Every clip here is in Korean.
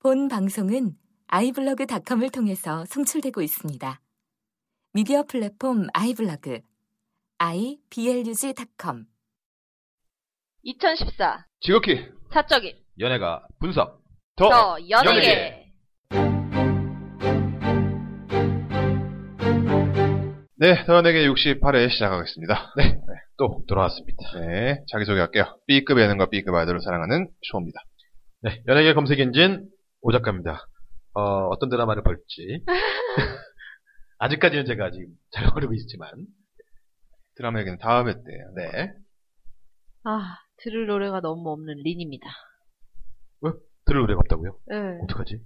본 방송은 아이블로그닷컴을 통해서 송출되고 있습니다. 미디어 플랫폼 아이블로그 iblog.com 2014 지극히 사적인 연예가 분석 더, 더 연예계. 연예계. 네, 더 연예계 68회 시작하겠습니다. 네, 또 돌아왔습니다. 네, 자기소개할게요. B급 예능과 B급 아이돌을 사랑하는 쇼입니다. 네, 연예계 검색 엔진 오 작가입니다. 어, 어떤 드라마를 볼지. 아직까지는 제가 아직 잘 모르고 있지만. 드라마 얘기는 다음에 때요. 네. 아 들을 노래가 너무 없는 린입니다. 들을 노래가 없다고요? 네. 어떡하지?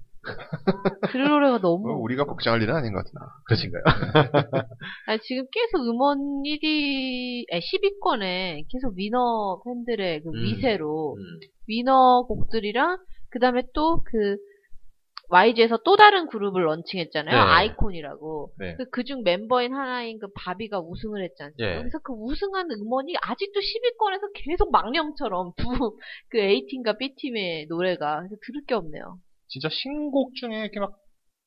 들을 노래가 어, 너무 우리가 걱정할 일은 아닌 것 같은데. 그러신가요? 아니, 지금 계속 음원 1위, 아 10위권에 계속 위너 팬들의 그 음. 위세로 음. 위너 곡들이랑 그 다음에 또 그 YG에서 또 다른 그룹을 런칭했잖아요. 네. 아이콘이라고. 네. 그 그중 멤버인 하나인 그 바비가 우승을 했지 않습니까? 예. 그래서 그 우승한 음원이 아직도 10위권에서 계속 망령처럼 두 그 A팀과 B팀의 노래가 그래서 들을 게 없네요. 진짜 신곡 중에 이렇게 막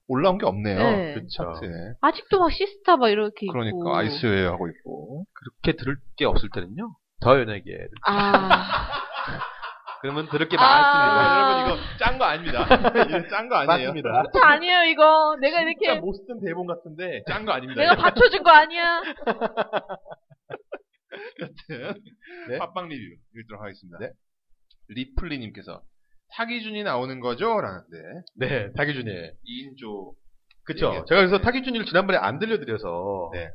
올라온 게 없네요. 네. 그 차트에. 아직도 막 시스타 막 이렇게 있고. 그러니까 아이스웨어 하고 있고. 그렇게 들을 게 없을 때는요. 더 연예계. 아. 그러면 들을 게 아. 많습니다. 여러분 이거 짠 거 아닙니다. 이거 짠 거 아니에요. 맞습니다. 진짜 아니에요 이거. 내가 진짜 이렇게 못쓴 대본 같은데 짠 거 아닙니다. 내가 받쳐준 거 아니야. 여튼 네. 팟빵 리뷰 읽도록 하겠습니다. 리플리님께서 타기준이 나오는 거죠? 라는데 네, 타기준이. 2인조 그쵸. 얘기했죠. 제가 그래서 타기준이를 지난번에 안 들려드려서. 네.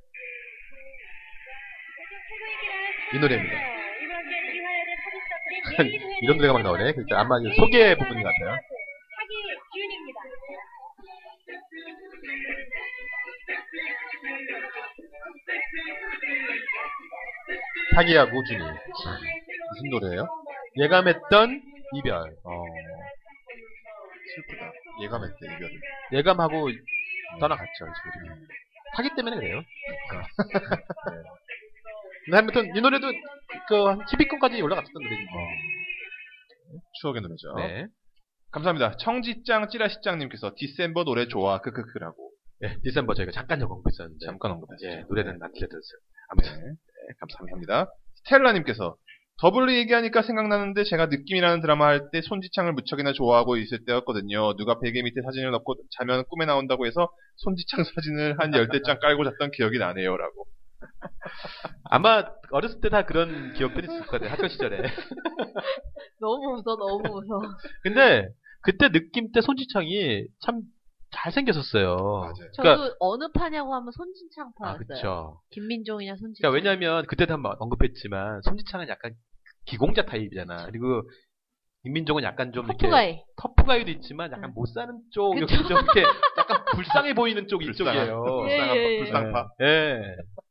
이 노래입니다. 이런 노래가 막 나오네. 그러니까 아마 이 소개 부분 같아요. 타기하고 준이. 무슨 노래예요? 예감했던 이별. 어 슬프다. 예감했대 이별을. 예감하고 떠나갔죠, 지금. 타기 때문에 그래요. 네. 근데 아무튼 이 노래도 그한 10위권까지 올라갔었던 노래입니다. 추억의 노래죠. 네. 감사합니다. 청지짱 찌라시짱님께서 디셈버 노래 좋아 크크크라고 네, 디셈버 저희가 잠깐 언급했었는데 잠깐 언급했죠. 예, 노래는 안 들려드렸어요. 네. 아무튼. 네, 감사합니다. 스텔라님께서 더블로 얘기하니까 생각나는데 제가 느낌이라는 드라마 할 때 손지창을 무척이나 좋아하고 있을 때였거든요. 누가 베개 밑에 사진을 넣고 자면 꿈에 나온다고 해서 손지창 사진을 한 열대 장 깔고 잤던 기억이 나네요라고. 아마 어렸을 때 다 그런 기억들이 있을 거예요. 학교 시절에. 너무 웃어 너무 웃어. 근데 그때 느낌 때 손지창이 참 잘생겼었어요. 맞아요. 저도 그러니까- 어느 파냐고 하면 손진창 아, 파였어요. 그쵸. 김민종이냐 손진창. 그러니까 왜냐면 그때도 한번 언급했지만 손지창은 약간 기공자 타입이잖아. 그리고 김민종은 약간 좀 이렇게 터프가이. 터프가이도 있지만 약간 응. 못 사는 쪽. 이렇게 좀 이렇게 약간 불쌍해 보이는 쪽 이쪽이에요. 예, 불쌍한 예, 예. 불쌍파. 예.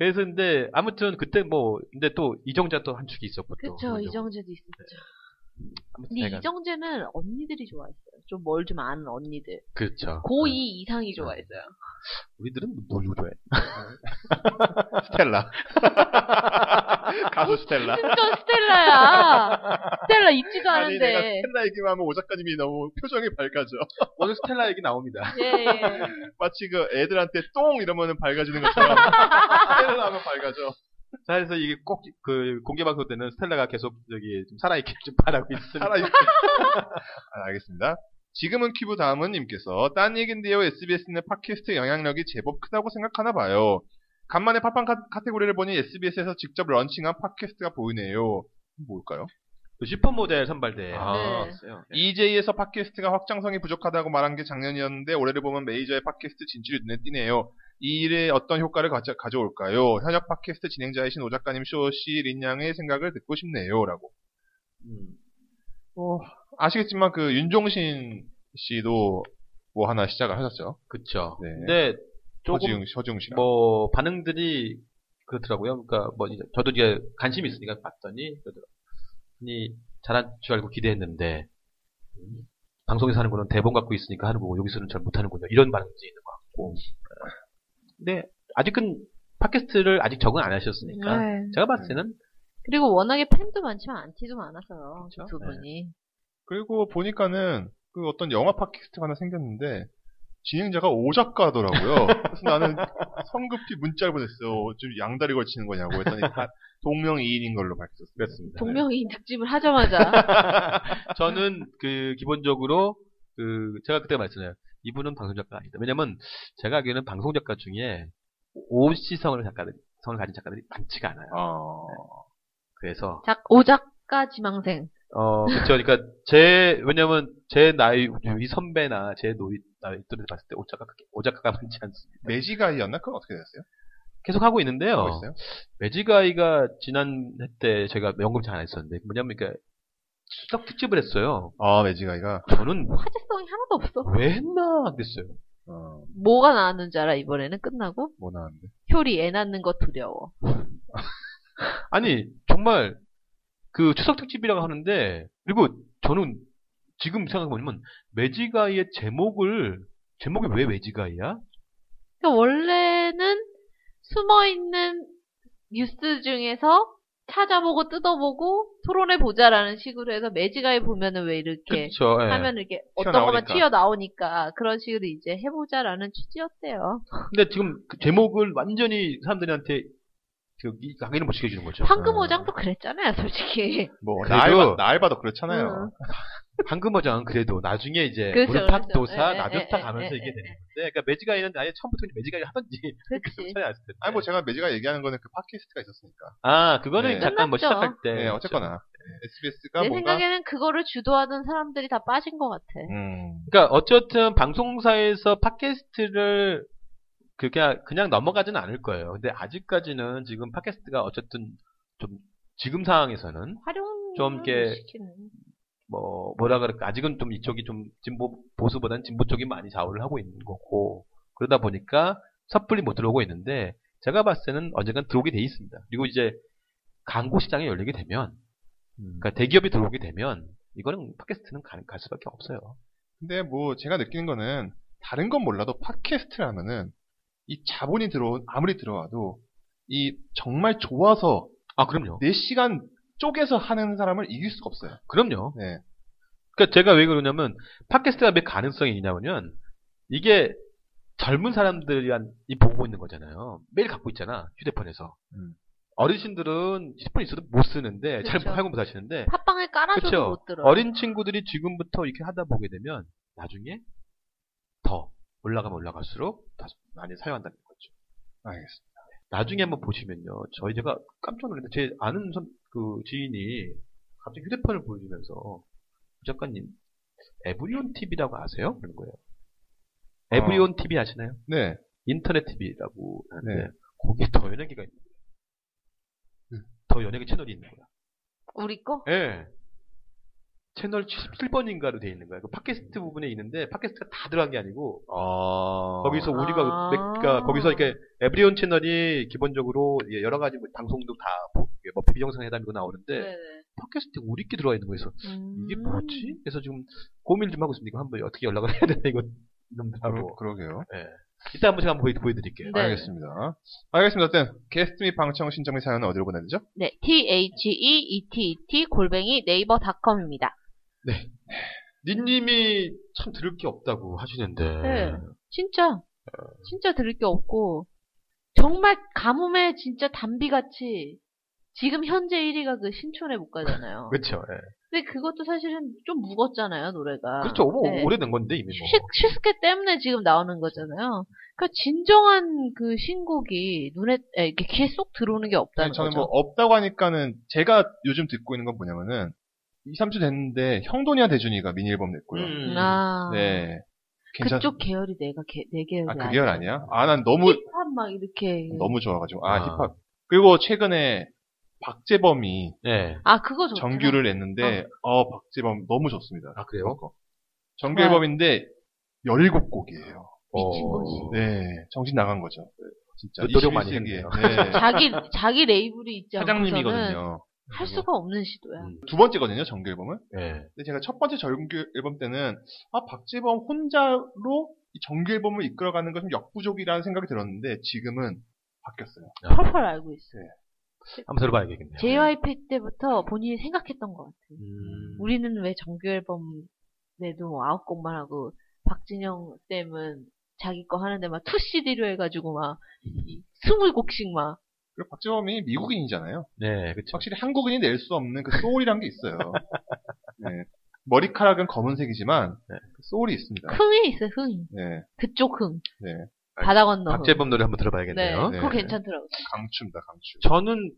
그래서 근데 아무튼 그때 뭐 근데 또 이정자 또한 축이 있었고 그죠. 이정재도 있었죠. 아무튼 근데 제가- 이정재는 언니들이 좋아했어요. 좀 뭘 좀 아는 언니들. 그렇죠. 고2 이상이 좋아했어요. 우리들은 뭐 누구 좋아해? 스텔라. 가수 스텔라. 진짜 스텔라야. 스텔라 있지도 아니 내가 않은데. 스텔라 얘기만 하면 오 작가님이 너무 표정이 밝아져. 오늘 스텔라 얘기 나옵니다. 예, 예. 마치 그 애들한테 똥 이러면 밝아지는 것처럼 스텔라 하면 밝아져. 자, 그래서 이게 꼭 그 공개 방송 때는 스텔라가 계속 저기 좀 살아있게 좀 바라고 있습니다. 살아있. 아, 알겠습니다. 지금은 큐브 다음은 님께서 딴 얘긴데요. SBS는 팟캐스트 영향력이 제법 크다고 생각하나 봐요. 간만에 팟빵 카- 카테고리를 보니 SBS에서 직접 런칭한 팟캐스트가 보이네요. 뭘까요? 그 슈퍼 모델 선발대. 아, 네. 있어요. EJ에서 팟캐스트가 확장성이 부족하다고 말한 게 작년이었는데 올해를 보면 메이저의 팟캐스트 진출이 눈에 띄네요. 이 일에 어떤 효과를 가져, 가져 올까요? 현역 팟캐스트 진행자이신 오 작가님 쇼씨 린양의 생각을 듣고 싶네요. 라고. 음. 어, 아시겠지만 그 윤종신 씨도 뭐 하나 시작을 하셨죠. 그쵸. 네. 근데 조금 씨랑. 뭐 반응들이 그렇더라고요. 그러니까 뭐 이제 저도 이제 관심이 있으니까 봤더니 그러더라고요. 잘한 줄 알고 기대했는데 음, 방송에서 하는 거는 대본 갖고 있으니까 하는 거고 여기서는 잘 못하는군요. 이런 반응들이 있는 것 같고. 근데 아직은 팟캐스트를 아직 적응 안 하셨으니까 네. 제가 봤을 때는 그리고 워낙에 팬도 많지만 안티도 많아서요. 그렇죠. 두 분이. 그리고 보니까는 그 어떤 영화 팟캐스트가 하나 생겼는데 진행자가 오작가더라고요. 그래서 나는 성급히 문자를 보냈어요. 좀 양다리 걸치는 거냐고 했더니 다 동명이인인 걸로 밝혔습니다. 동명이인 특집을 하자마자 저는 그 기본적으로 그 제가 그때 말했잖아요. 이분은 방송 작가 아니다. 왜냐면 제가 알기로는 방송 작가 중에 오시성을 작가들 성을 가진 작가들이 많지가 않아요. 어... 그래서 작 오작가 지망생. 어 그렇죠. 그러니까 제 왜냐면 제 나이 위 선배나 제 노이 나이 또래 봤을 때 오작가 오작가가 많지 않습니다. 매지가이였나? 그건 어떻게 됐어요? 계속 하고 있는데요. 매지가이가 지난 해 때 제가 연금장 안 했었는데 뭐냐면 그러니까 수석 특집을 했어요. 아, 매지가이가. 저는 화제성이 하나도 없어. 왜 했나 그랬어요. 어, 뭐가 나왔는 줄 알아 이번에는 끝나고? 뭐 나왔는데. 효리 애 낳는 거 두려워. 아니 정말 그 추석 특집이라고 하는데 그리고 저는 지금 생각해보면 매지가이의 제목을 제목이 왜 매지가이야? 그러니까 원래는 숨어 있는 뉴스 중에서 찾아보고 뜯어보고 토론해 보자라는 식으로 해서 매지가에 보면은 왜 이렇게 그렇죠. 예. 하면 이렇게 어떤 거만 튀어나오니까. 튀어 나오니까 그런 식으로 이제 해보자라는 취지였대요. 근데 지금 그 제목을 완전히 사람들한테 그 이- 각인을 못 시켜주는 거죠. 황금어장도 그랬잖아요, 솔직히. 뭐, 그래도- 나알바, 나알바도 그렇잖아요. 응. 황금어장은 그래도 나중에 이제 그렇죠, 무릎팍도사 그렇죠. 예, 나비타 예, 가면서 예, 이게 예, 되는 예. 건데, 그러니까 매지가이는 아예 처음부터 매지가이 하던지 그렇지. 차이 텐데. 아니, 뭐 제가 매지가 얘기하는 거는 그 팟캐스트가 있었으니까. 아 그거는 네. 잠깐 뭐. 시작할 때. 네, 어쨌거나. SBS가 내 뭔가. 생각에는 그거를 주도하던 사람들이 다 빠진 것 같아. 음, 그러니까 어쨌든 방송사에서 팟캐스트를 그냥 그냥 넘어가지는 않을 거예요. 근데 아직까지는 지금 팟캐스트가 어쨌든 좀 지금 상황에서는 활용 좀 이렇게 시키는. 뭐 뭐라 그럴까 아직은 좀 이쪽이 좀 진보 보수보다는 진보 쪽이 많이 좌우를 하고 있는 거고 그러다 보니까 섣불리 못 들어오고 있는데 제가 봤을 때는 언젠간 들어오게 돼 있습니다. 그리고 이제 광고 시장이 열리게 되면 그러니까 대기업이 들어오게 되면 이거는 팟캐스트는 갈, 갈 수밖에 없어요. 근데 뭐 제가 느끼는 거는 다른 건 몰라도 팟캐스트라면은 이 자본이 들어 아무리 들어와도 이 정말 좋아서 아 그럼요. 4시간 쪼개서 하는 사람을 이길 수가 없어요. 그럼요. 네. 그러니까 제가 왜 그러냐면 팟캐스트가 왜 가능성이 있냐면 이게 젊은 사람들이 한- 이 보고 있는 거잖아요. 매일 갖고 있잖아 휴대폰에서. 음. 어르신들은 휴대폰 있어도 못 쓰는데 잘 그쵸. 활용 못 하시는데 팟빵에 깔아줘도 그쵸. 못 들어. 어린 친구들이 지금부터 이렇게 하다 보게 되면 나중에 더 올라가면 올라갈수록 더 많이 사용한다는 거죠. 알겠습니다. 나중에 한번 보시면요. 저희 제가 깜짝 놀랐는데 제 아는 선- 그 지인이 갑자기 휴대폰을 보여주면서 작가님 에브리온 TV라고 아세요? 그런 거예요. 에브리온 TV 아시나요? 네. 인터넷 TV라고 하는데 네. 거기에 더 연예계가 있는 거예요. 더 연예계 채널이 있는 거야. 우리 거? 예. 채널 77번인가로 돼 있는 거야. 그 팟캐스트 부분에 있는데 팟캐스트가 다 들어간 게 아니고 아. 거기서 우리가 아. 몇- 그러니까 거기서 이렇게 에브리온 채널이 기본적으로 예, 여러 가지 뭐 방송도 다 보- 이게 뭐 비정상회담이고 나오는데 네네. 팟캐스트 우리끼리 들어가 있는 거에서 음. 이게 뭐지? 그래서 지금 고민을 좀 하고 있습니다. 이거 한번 어떻게 연락을 해야 되나 이거 그러, 이놈들하고. 그러 게요. 예. 이따 한번 제가 한번 보여, 보여드릴게요. 네. 알겠습니다. 알겠습니다. 어쨌든 게스트 및 방청 신청 및 사연은 어디로 보내야 되죠? 네, t-h-e-e-t-t 골뱅이 네이버 닷컴입니다. 니님이 참 들을 게 없다고 하시는데. 네. 진짜, 진짜 들을 게 없고, 정말 가뭄에 진짜 담비같이, 지금 현재 1위가 그 신촌의 목가잖아요. 그렇죠. 예. 근데 그것도 사실은 좀 묵었잖아요, 노래가. 그렇죠. 뭐 네. 오래된 건데 이미 뭐. 시, 시스케 때문에 지금 나오는 거잖아요. 그러니까 진정한 그 신곡이 눈에, 에, 이렇게 귀에 쏙 들어오는 게 없다는 아니, 저는 거죠. 뭐 없다고 하니까는 제가 요즘 듣고 있는 건 뭐냐면은 2, 3주 됐는데 형돈이와 대준이가 미니 앨범 냈고요. 음. 아, 네. 괜찮 그쪽 계열이 내가 개, 내 계열이 아, 그 계열 아니야? 아, 난 너무 힙합 막 이렇게. 너무 좋아가지고. 아, 아. 힙합. 그리고 최근에 박재범이 네. 아, 그거 좋구나. 정규를 냈는데 어, 박재범 너무 좋습니다. 아, 그래요? 그거. 정규 앨범인데 17곡이에요. 미친 어. 거지. 네. 정신 나간 거죠. 진짜 노력 많이 21세기에. 했네요. 네. 자기, 자기 레이블이 있지 않고서는 사장님이거든요. 할 수가 없는 시도야. 음. 두 번째거든요, 정규 앨범은. 네. 근데 제가 첫 번째 정규 앨범 때는 아 박재범 혼자로 이 정규 앨범을 이끌어가는 것은 역부족이라는 생각이 들었는데 지금은 바뀌었어요. 펄펄 알고 있어요. 한번 들어봐야겠네요. JYP 때부터 본인이 생각했던 것 같아요. 음. 우리는 왜 정규 앨범을 내도 뭐 아홉 곡만 하고 박진영 쌤은 자기 거 하는데 막 2CD로 해가지고 막 스물 곡씩 막 그리고 박재범이 미국인이잖아요. 네, 그쵸. 확실히 한국인이 낼 수 없는 그 소울이란 게 있어요. 네. 머리카락은 검은색이지만 네. 그 소울이 있습니다. 흥이 있어요 흥 네, 그쪽 흥 네. 바다 건너 흥. 박재범 노래 한번 네, 들어봐야겠네요. 그거 네. 괜찮더라고요 강추입니다, 강추. 저는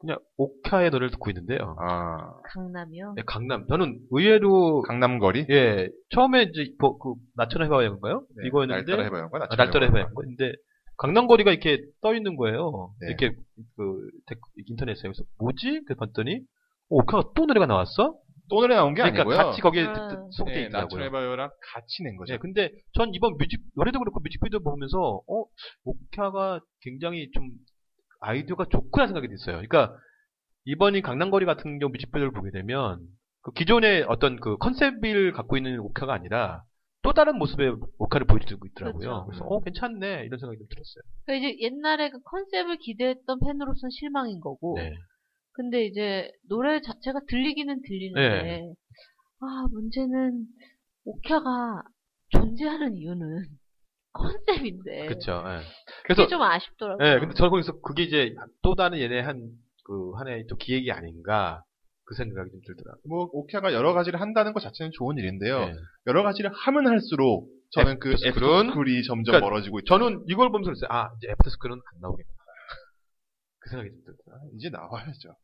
그냥 오카의 노래를 듣고 있는데요. 아, 강남이요 네, 강남. 저는 의외로 강남거리? 예 처음에 이제 뭐, 그 나처럼 해봐야인가요? 네, 이거였는데 날 따라 해봐요. 아, 날 따라 해봐야 근데 강남거리가 이렇게 떠 있는 거예요. 네. 이렇게 그 댓- 인터넷에 그래서 뭐지? 그 봤더니 어, 오카가 또 노래가 나왔어? 또 노래 나온 게 그러니까 아니고요. 같이 거기에 아. 드- 드- 속돼 네, 있더라고요. 해봐요랑 같이 낸 거죠. 네, 근데 전 이번 뮤직 노래도 그렇고 뮤직비디오 보면서 어 오카가 굉장히 좀 아이디어가 좋구나 생각이 됐어요. 그러니까 이번이 강남거리 같은 경우 뮤직비디오를 보게 되면 그 기존의 어떤 그 컨셉을 갖고 있는 오카가 아니라 또 다른 모습의 오카를 보여주고 있더라고요. 그렇죠. 그래서 어 괜찮네 이런 생각이 좀 들었어요. 그러니까 이제 옛날에 그 컨셉을 기대했던 팬으로서는 실망인 거고 네. 근데 이제 노래 자체가 들리기는 들리는데 네. 아 문제는 오캬가 존재하는 이유는 컨셉인데 그렇죠. 예. 그게 그래서 좀 아쉽더라고요. 예, 근데 저는 거기서 그게 이제 또 다른 얘네 한 그 하나의 또 기획이 아닌가 그 생각이 좀 들더라고요. 뭐 오캬가 여러 가지를 한다는 것 자체는 좋은 일인데요. 네. 여러 가지를 하면 할수록 저는 그 애프터 스쿨은 애프터스쿨이 점점 그러니까 멀어지고 있죠. 저는 이걸 보면서 그랬어요. 아, 이제 애프터스쿨은 안 나오겠구나. 그 생각이 좀 들더라고요. 이제 나와야죠.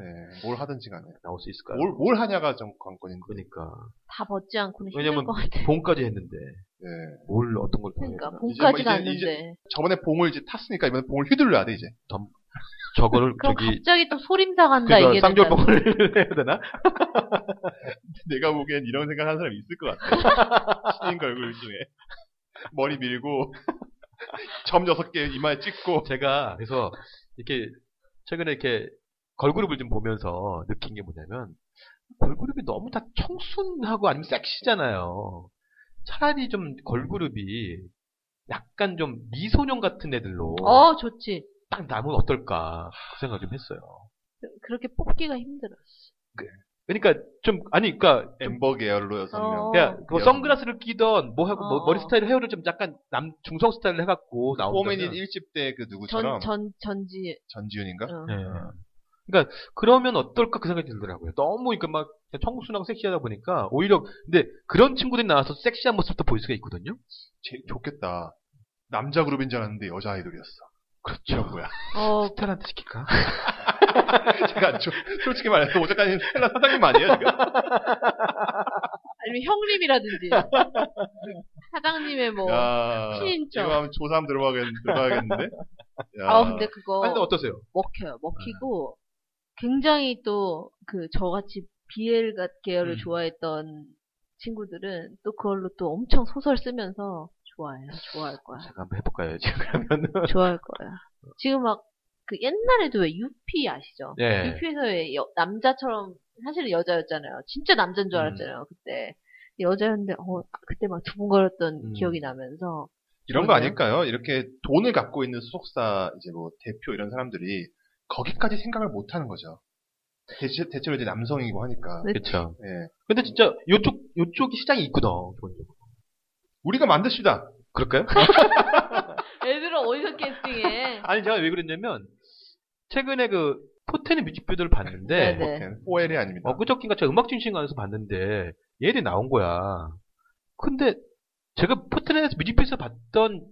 네, 뭘 하든지 간에. 나올 수 있을까요? 뭘, 뭘 하냐가 좀 관건인데. 그러니까. 다 벗지 않고는 힘들 왜냐면 것 같아. 봄까지 했는데, 네. 뭘 어떤 걸 그러니까 되나. 봄까지 이제 뭐 갔는데 이제- 저번에 봉을 이제 탔으니까 이번에 봉을 휘둘러야 돼, 이제. 저거를 그럼 저기, 갑자기 또 소림사 간다 이게 쌍절봉을 해야 되나? 내가 보기엔 이런 생각 하는 사람이 있을 것 같아. 신인 걸그룹 중에. 머리 밀고, 점 여섯 개 이마에 찍고. 제가, 그래서, 이렇게, 최근에 이렇게, 걸그룹을 좀 보면서 느낀 게 뭐냐면, 걸그룹이 너무 다 청순하고 아니면 섹시잖아요. 차라리 좀 걸그룹이 약간 좀 미소년 같은 애들로 어 좋지. 딱 나면 어떨까 그 생각 좀 했어요. 그렇게 뽑기가 힘들어. 그러니까 좀 아니 그러니까 좀 엠버 계열로 여섯 명. 어. 그냥 그 선글라스를 끼던 뭐 하고 뭐 어. 머리 스타일 헤어를 좀 약간 남 중성 스타일을 해갖고 나온다면 포맨인 1집 때 그 누구처럼. 전 전 전지. 전지훈인가? 어. 예. 그러니까 그러면 어떨까 그 생각이 들더라고요. 너무 그러니까 막 청순하고 섹시하다 보니까 오히려 근데 그런 친구들이 나와서 섹시한 모습도 보일 수가 있거든요. 제- 좋겠다. 남자 그룹인 줄 알았는데 여자 아이돌이었어. 그렇죠. 거야. 어 스텔한테 시킬까? 제가 저- 솔직히 말해서 오 작가님 스텔라 사장님 아니에요 지금? 아니면 형님이라든지 사장님의 뭐. 야, 신인적. 이거 하면 조사 한번 들어가겠, 들어가겠는데? 야. 아 근데 그거 아니 근데 어떠세요? 먹혀요. 먹히고 굉장히 또 그 저같이 BL 같 계열을 음. 좋아했던 친구들은 또 그걸로 또 엄청 소설 쓰면서 좋아해요. 좋아할 거야. 제가 한번 해볼까요 지금 그러면은? 좋아할 거야. 지금 막 그 옛날에도 왜 유피 아시죠? 네. 유피에서 왜 여- 남자처럼 사실은 여자였잖아요. 진짜 남자인 줄 음. 알았잖아요. 그때 여자였는데 어 그때 막 두근거렸던 음. 기억이 나면서 이런 거? 아닐까요? 이렇게 돈을 갖고 있는 소속사, 이제 뭐, 대표 이런 사람들이 거기까지 생각을 못 하는 거죠. 대체, 대체로 이제 남성이고 하니까. 네. 그렇죠. 예. 근데 진짜 요쪽 요쪽이 시장이 있거든. 기본적으로. 우리가 만듭시다. 그럴까요? 애들은 어디서 캐스팅해? 아니 제가 왜 그랬냐면 최근에 그 포텐의 뮤직비디오를 봤는데 네네. OL이 아닙니다. 어, 그저께인가 제가 음악 중심관에서 봤는데 얘들이 나온 거야. 근데 제가 포텐에서 뮤직비디오에서 봤던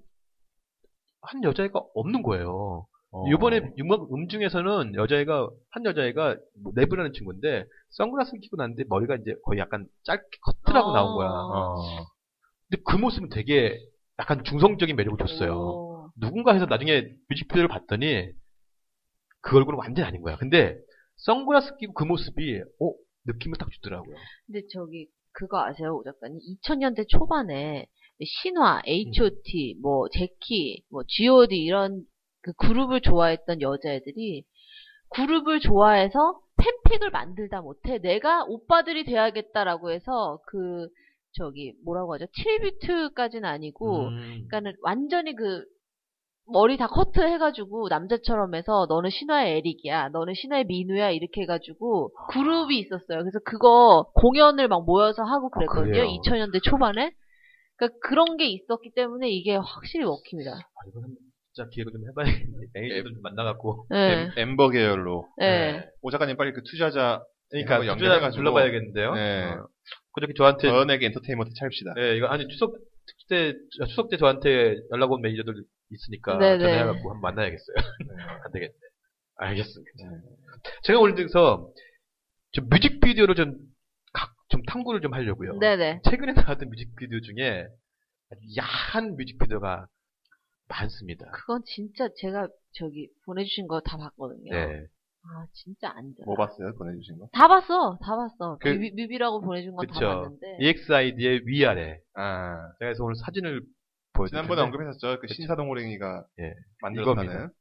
한 여자애가 없는 거예요. 어. 이번에 음악 음 중에서는 여자애가 한 여자애가 뭐 랩을 하는 친구인데 선글라스를 끼고 났는데 머리가 이제 거의 약간 짧게 커트라고 어. 나온 거야. 어. 근데 그 모습은 되게 약간 중성적인 매력을 줬어요. 오. 누군가 해서 나중에 뮤직비디오를 봤더니 그 얼굴은 완전 아닌 거야. 근데 선글라스 끼고 그 모습이 어 느낌을 딱 주더라고요. 근데 저기 그거 아세요, 오 작가님? 2000년대 초반에 신화, H.O.T, 뭐 제키, 뭐 G.O.D 이런 그 그룹을 좋아했던 여자애들이 그룹을 좋아해서 팬픽을 만들다 못해 내가 오빠들이 돼야겠다라고 해서 그 저기 뭐라고 하죠? 트리뷰트까지는 아니고 음. 그러니까는 완전히 그 머리 다 커트 해가지고 남자처럼 해서 너는 신화의 에릭이야, 너는 신화의 민우야 이렇게 해가지고 그룹이 있었어요. 그래서 그거 공연을 막 모여서 하고 그랬거든요. 그래요? 2000년대 초반에. 그러니까 그런 게 있었기 때문에 이게 확실히 먹힙니다. 아, 이거 한번 진짜 기회가 좀 해봐야겠네. 매니저들 좀 만나갖고. 네. 엠버 계열로. 네. 오 작가님 빨리 그 투자자 그러니까 한번 연결해가지고 연결해가지고 불러봐야겠는데요. 네. 어. 그저께 저한테 전액 엔터테인먼트 차립시다. 네, 이거 아니 추석 특 때, 추석 때 저한테 연락 온 매니저들 있으니까 네네. 전화해갖고 한번 만나야겠어요. 안 되겠네. 알겠습니다. 제가 오늘 들어서 좀 뮤직비디오를 좀, 각, 좀 탐구를 좀 하려고요. 네네. 최근에 나왔던 뮤직비디오 중에 아주 야한 뮤직비디오가 많습니다. 그건 진짜 제가 저기 보내주신 거 다 봤거든요. 네. 아 진짜 안 돼. 뭐 봤어요? 보내주신 거? 다 봤어, 다 봤어. 그- 뮤비, 뮤비라고 보내준 건 다 그쵸. 봤는데. EXID의 위아래. 아, 제가 그래서 오늘 사진을 보여드릴게요. 지난번에 언급했었죠. 그 그쵸. 신사동 호랭이가 예, 만들었다는. 이겁니다.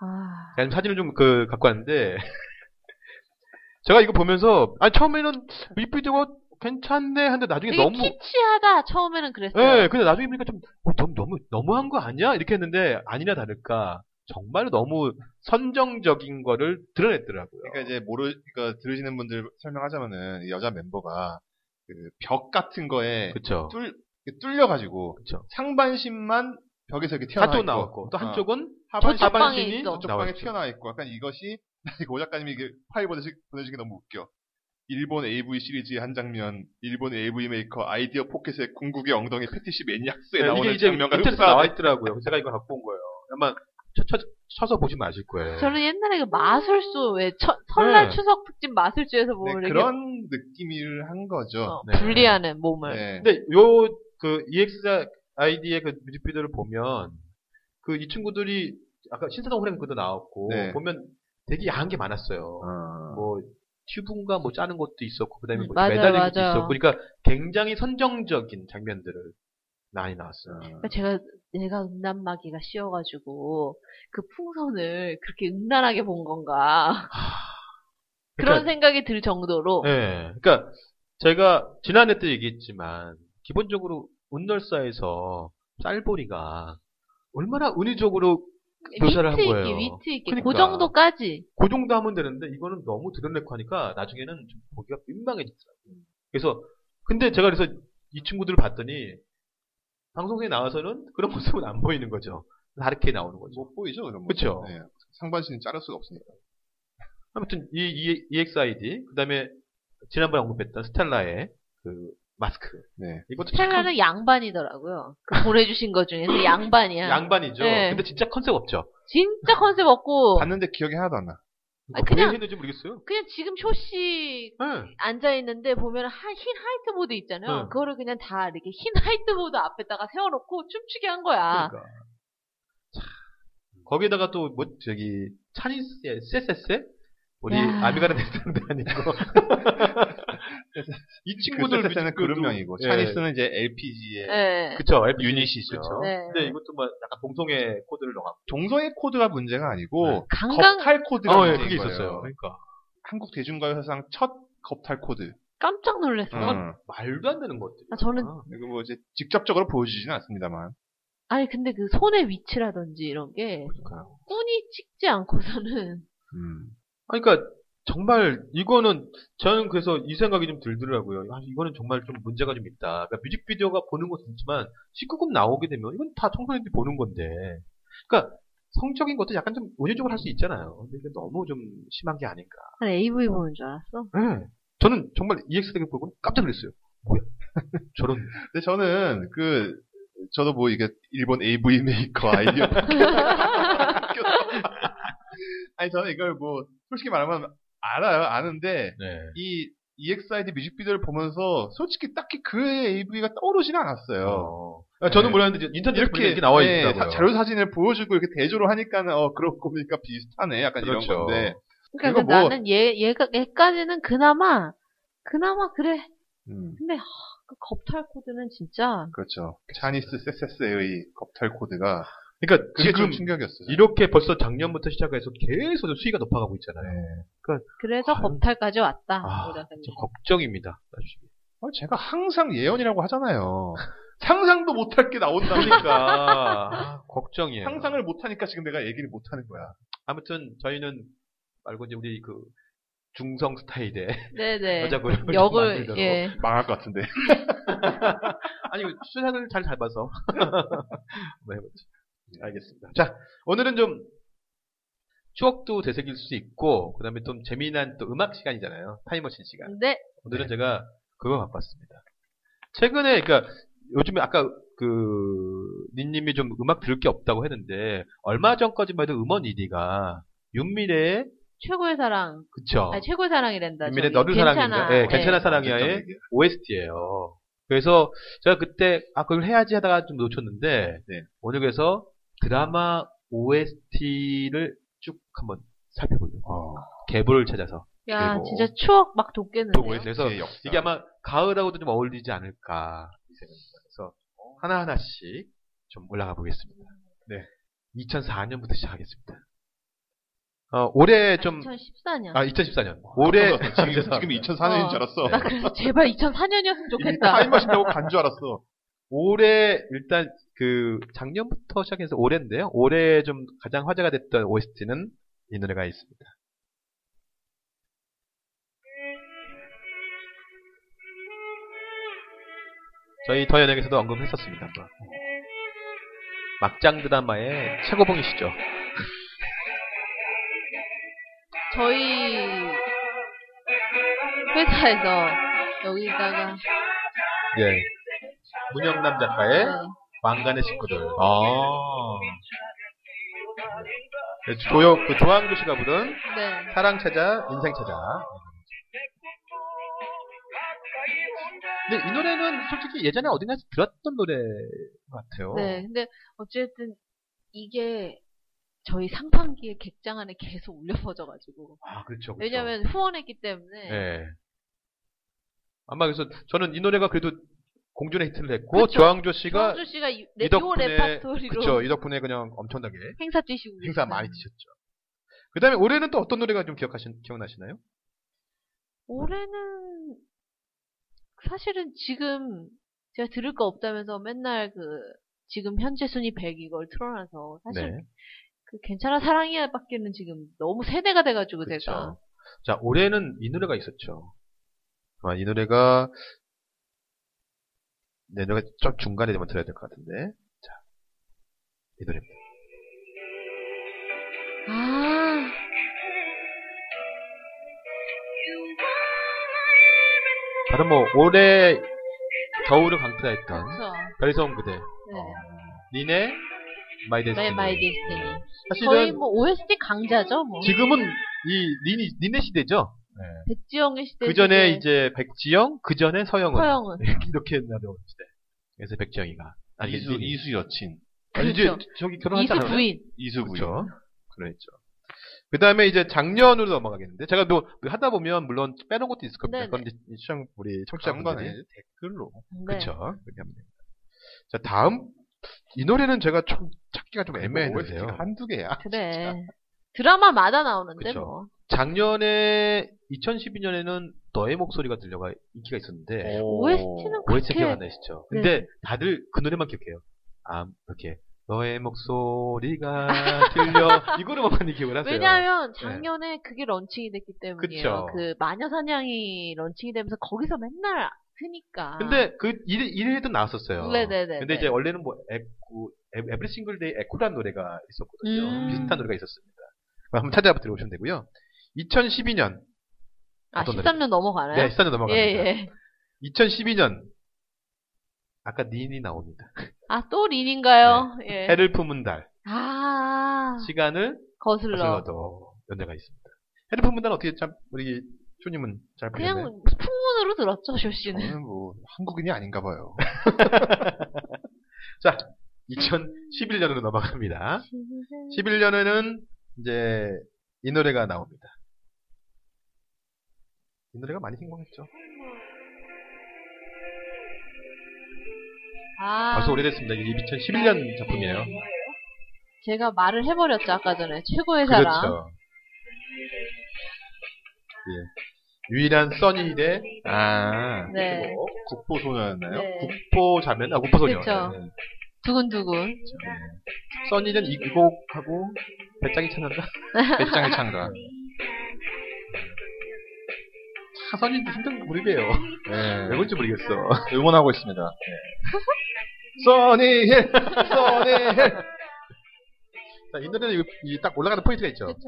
아, 제가 지금 사진을 좀 그 갖고 왔는데 제가 이거 보면서 아 처음에는 뮤직비디오가 괜찮네 하는데 나중에 되게 너무 키치하다 처음에는 그랬어요. 예 근데 나중에 보니까 좀 어, 너무 너무 너무한 거 아니야 이렇게 했는데 아니나 다를까 정말 너무 선정적인 거를 드러냈더라고요. 그러니까 이제 모르, 그러니까 들으시는 분들 설명하자면은 이 여자 멤버가 그 벽 같은 거에 그렇죠. 뚫, 뚫려가지고 그렇죠. 상반신만 벽에서 이렇게 튀어나와 있고 나왔고 또 어, 한쪽은 하반신, 방에 하반신이. 저쪽 방에. 튀어나와 있고 약간 이것이 이거 오 작가님이 이게 파일 보내시, 보내주신 게 너무 웃겨. 일본 AV 시리즈의 한 장면, 일본 AV 메이커 아이디어 포켓의 궁극의 엉덩이 페티시 maniacs에 네, 나오는 이게 이제 장면과 흡사하다. 나와 있더라고요. 제가 이거 갖고 온 거예요. 아마 쳐, 쳐, 쳐 서 보시면 아실 거예요. 저는 옛날에 그 마술쇼 왜 처- 설날 네. 추석 특집 마술쇼에서 네, 보면 이렇게 그런 느낌을 한 거죠. 어, 네. 분리하는 몸을. 네. 근데 요 그 EXID의 그 뮤직비디오를 보면 그 이 친구들이 아까 신사동 호랭 그도 나왔고 네. 보면 되게 야한 게 많았어요. 어. 뭐 튜브인가 뭐 짜는 것도 있었고 그다음에 음, 뭐 맞아요, 매달리는 것도 맞아요. 있었고 그러니까 굉장히 선정적인 장면들을 많이 나왔어요. 그러니까 제가 내가 음란마귀가 씌어가지고 그 풍선을 그렇게 음란하게 본 건가 그런 그러니까, 생각이 들 정도로 예. 그러니까 제가 지난해 때 얘기했지만 기본적으로 운널사에서 쌀보리가 얼마나 은유적으로 묘사를 한 거예요. 있게 위트 있게 그러니까. 그 정도까지 그 정도 하면 되는데 이거는 너무 드러내고 하니까 나중에는 좀 보기가 민망해지더라고요. 그래서 근데 제가 그래서 이 친구들을 봤더니 방송에 나와서는 그런 모습은 안 보이는 거죠. 다르게 나오는 거죠. 못 보이죠, 그런 거. 그쵸. 네. 상반신은 자를 수가 없으니까. 아무튼 이, 이 EXID 그다음에 지난번에 언급했던 스텔라의 그 마스크 네. 이것도 스텔라는 양반이더라고요. 그 보내주신 것 중에서 양반이야. 참 양반이죠. 네. 근데 진짜 컨셉 없죠. 진짜 컨셉 없고 봤는데 기억이 하나도 안 나. 아, 그냥- 왜 했는지 모르겠어요. 그냥 지금 쇼씨 네. 앉아 있는데 보면 하- 흰 화이트보드 있잖아요. 네. 그거를 그냥 다 이렇게 흰 화이트보드 앞에다가 세워놓고 춤추게 한 거야. 그러니까. 참. 거기에다가 또 뭐 저기 차니스의 세세세 우리 야. 아미가는 대상도 아니고 이 친구들 그 뮤직비디오도- 그룹명이고 예. 차니스는 이제 LPG의 네. 그쵸 LPG. 유닛이죠. 그쵸. 네. 근데 이것도 뭐 약간 동성애 코드를 넣어갖고 동성애 코드가 문제가 아니고 네. 강간 겁탈 코드가 어, 예, 문제인 그게 거예요. 있었어요. 그러니까 한국 대중가요사상 첫 겁탈 코드. 깜짝 놀랐어. 음. 말도 안 되는 것들. 아, 저는 이거 뭐 이제 직접적으로 보여주지는 않습니다만. 아니 근데 그 손의 위치라든지 이런 게 그러니까요. 꾼이 찍지 않고서는 음. 그러니까 정말 이거는 저는 그래서 이 생각이 좀 들더라고요. 아, 이거는 정말 좀 문제가 좀 있다. 그러니까 뮤직비디오가 보는 것은 있지만 19금 나오게 되면 이건 다 청소년들이 보는 건데. 그러니까 성적인 것도 약간 좀 은유적으로 할 수 있잖아요. 근데 이게 너무 좀 심한 게 아닌가. 난 AV 보는 줄 알았어. 네. 저는 정말 EXID를 보고 깜짝 놀랐어요. 뭐야? 저런. 근데 저는 그 저도 뭐 이게 일본 AV 메이커 아이디어 아니 저는 이걸 뭐 솔직히 말하면 알아요 아는데 네. 이 EXID 뮤직비디오를 보면서 솔직히 딱히 그 AV가 떠오르지는 않았어요. 어. 아, 저는 네. 몰랐는데 이제 인터넷에 이렇게, 이렇게 나와 네, 있더라고요. 사- 자료 사진을 보여주고 이렇게 대조를 하니까는 어 그렇고 보니까 비슷하네 약간 그렇죠. 이런 건데 그러니까 이거 뭐- 나는 얘 얘가 얘까지는 그나마 그나마 그래. 음, 근데 하, 그 겁탈 코드는 진짜 그렇죠. 차니스 세세스의 겁탈 코드가 그러니까 그게 지금 좀 충격이었어요. 이렇게 벌써 작년부터 시작해서 계속 수위가 높아가고 있잖아요. 네. 그래서 아유. 겁탈까지 왔다. 아, 걱정입니다. 어, 제가 항상 예언이라고 하잖아요. 상상도 못할 게 나온다니까. 그러니까 걱정이에요. 상상을 못하니까 지금 내가 얘기를 못하는 거야. 아무튼 저희는 말고 이제 우리 그 중성 스타일의 네네. 여자분을 좀 역을. 예. 망할 것 같은데. 아니 수작을 잘 잡아서 한번 해보죠. 알겠습니다. 자 오늘은 좀 추억도 되새길 수 있고 그 다음에 좀 재미난 또 음악 시간이잖아요. 타임머신 시간. 네. 오늘은 제가 그거 바빴습니다. 최근에 그러니까 요즘에 아까 그 니님이 좀 음악 들을 게 없다고 했는데 얼마 전까지만 해도 음원 1위가 윤미래의 최고의 사랑. 그쵸 아니, 최고의 사랑이란다. 윤미래. 너를 사랑인가? 예, 네. 괜찮아 사랑이야의 OST예요. 그래서 제가 그때 아 그걸 해야지 하다가 좀 놓쳤는데 네. 오늘 그래서 드라마 OST를 쭉 한번 살펴보려고 어, 계보를 찾아서 야, 진짜 추억 막 OST. 그래서. 이게 아마 가을하고도 좀 어울리지 않을까. 그래서 하나 하나씩 좀 올라가 보겠습니다. 네. 2004년부터 시작하겠습니다. 어, 올해 좀 2014년. 아, 2014년. 올해 지금, 지금 2004년인 줄 알았어. 나 그래서 제발 2004년이었으면 좋겠다. 타임머신다고 간 줄 알았어. 올해 일단 그 작년부터 시작해서 올해인데요. 올해 좀 가장 화제가 됐던 OST는 이 노래가 있습니다. 저희 더 연예계에서도 언급했었습니다. 막장 드라마의 최고봉이시죠. 저희 회사에서 여기다가 예. 문영남 작가의 네. 왕관의 식구들. 아. 네, 조요, 그 조항조 씨가 부른 네. 사랑 찾아, 인생 찾아. 근데 이 노래는 솔직히 예전에 어딘가에서 들었던 노래 같아요. 네. 근데 어쨌든 이게 저희 상반기에 객장 안에 계속 울려 퍼져가지고 아, 그렇죠. 그렇죠. 왜냐면 후원했기 때문에 네. 아마 그래서 저는 이 노래가 그래도 공존의 히트를 했고, 그쵸. 조항조 씨가 조항조 씨가 이, 덕분에, 그쵸, 이 덕분에 그냥 엄청나게 행사 뛰시고 행사. 많이 뛰셨죠. 그 다음에 올해는 또 어떤 노래가 좀 기억하신, 기억나시나요? 올해는 사실은 지금 제가 들을 거 없다면서 맨날 그 지금 현재 순위 100 이걸 틀어놔서 사실 네. 그 괜찮아 사랑이야 밖에는 지금 너무 세대가 돼가지고 그쵸. 제가 자, 올해는 이 노래가 있었죠. 아, 이 노래가, 네, 노래가 좀 중간에 좀 들어야 될 것 같은데. 자, 이 노래입니다. 아 바로 뭐, 올해 겨울을 강타했던 그렇죠. 별에서 그대, 네. 린의, my 네, destiny. My destiny. 사실은 거의 뭐 OST 강자죠, 뭐. 지금은 이 니네, 니네 시대죠. 백지영의 시대. 그 전에 이제 백지영, 그 전에 서영은. 서영은. 이렇게 나려온 시대. 그래서 백지영이가. 아니, 이수, 니네. 이수 여친. 아니, 이제 그렇죠. 저기 이수 결혼했잖아요. 부인. 이수 부인. 그렇죠. 그랬죠. 그 다음에 이제 작년으로 넘어가겠는데, 제가 또 하다 보면 물론 빼놓은 것도 있을 겁니다. 네네. 그건 이제 시청, 우리 청취자분들이. 댓글로. 네. 그쵸. 그렇게 하면 됩니다. 자, 다음. 이 노래는 제가 좀 찾기가 좀 애매했는데요. 한두 개야. 그래. 드라마마다 나오는데 그쵸. 뭐. 작년에, 2012년에는 너의 목소리가 들려가 인기가 있었는데, OST는 OST 기억 그렇게 안 나시죠? 근데 다들 그 노래만 기억해요. 아, 이렇게. 너의 목소리가 들려. 이거로만 많이 기억을 하세요. 왜냐하면 작년에 그게 런칭이 됐기 때문이에요. 그쵸. 그 마녀사냥이 런칭이 되면서 거기서 맨날 트니까. 근데 그 1, 1회도 나왔었어요. 네네네. 근데 이제 원래는 뭐 에코, 에- Every Single Day 에코라는 노래가 있었거든요. 음. 비슷한 노래가 있었습니다. 한번 찾아봐 들어오시면 되고요. 2012년. 아 어떤 13년 넘어가나요? 네, 14년 넘어갑니다. 예, 예. 2012년. 아까 닌이 나옵니다. 아, 또 린인가요? 예. 해를 품은 달. 아, 시간을 거슬러. 거슬러도 연대가 있습니다. 해를 품은 달은 어떻게 참, 우리 쇼님은 잘 보셨나요? 그냥 풍문으로 들었죠, 쇼 씨는. 저는 뭐 한국인이 아닌가 봐요. 자, 2011년으로 넘어갑니다. 11년에는 이제 이 노래가 나옵니다. 이 노래가 많이 성공했죠. 아, 벌써 오래됐습니다. 이게 2011년 작품이에요. 제가 말을 해버렸죠, 아까 전에. 최고의 사랑. 그렇죠. 예. 유일한 써니의 아. 네. 국보소녀였나요? 네. 국포 자면, 아, 국포소녀. 그쵸. 네. 두근두근. 써니는 이 곡하고 배짱이 찾는다? 배짱의 창가. 사선이도 힘든 그룹이에요. 네. 왜 그런지 모르겠어. 응원하고 있습니다. 네. 써니힐! 써니힐! 자, 이 노래는 이- 이딱 올라가는 포인트가 있죠. 그쵸.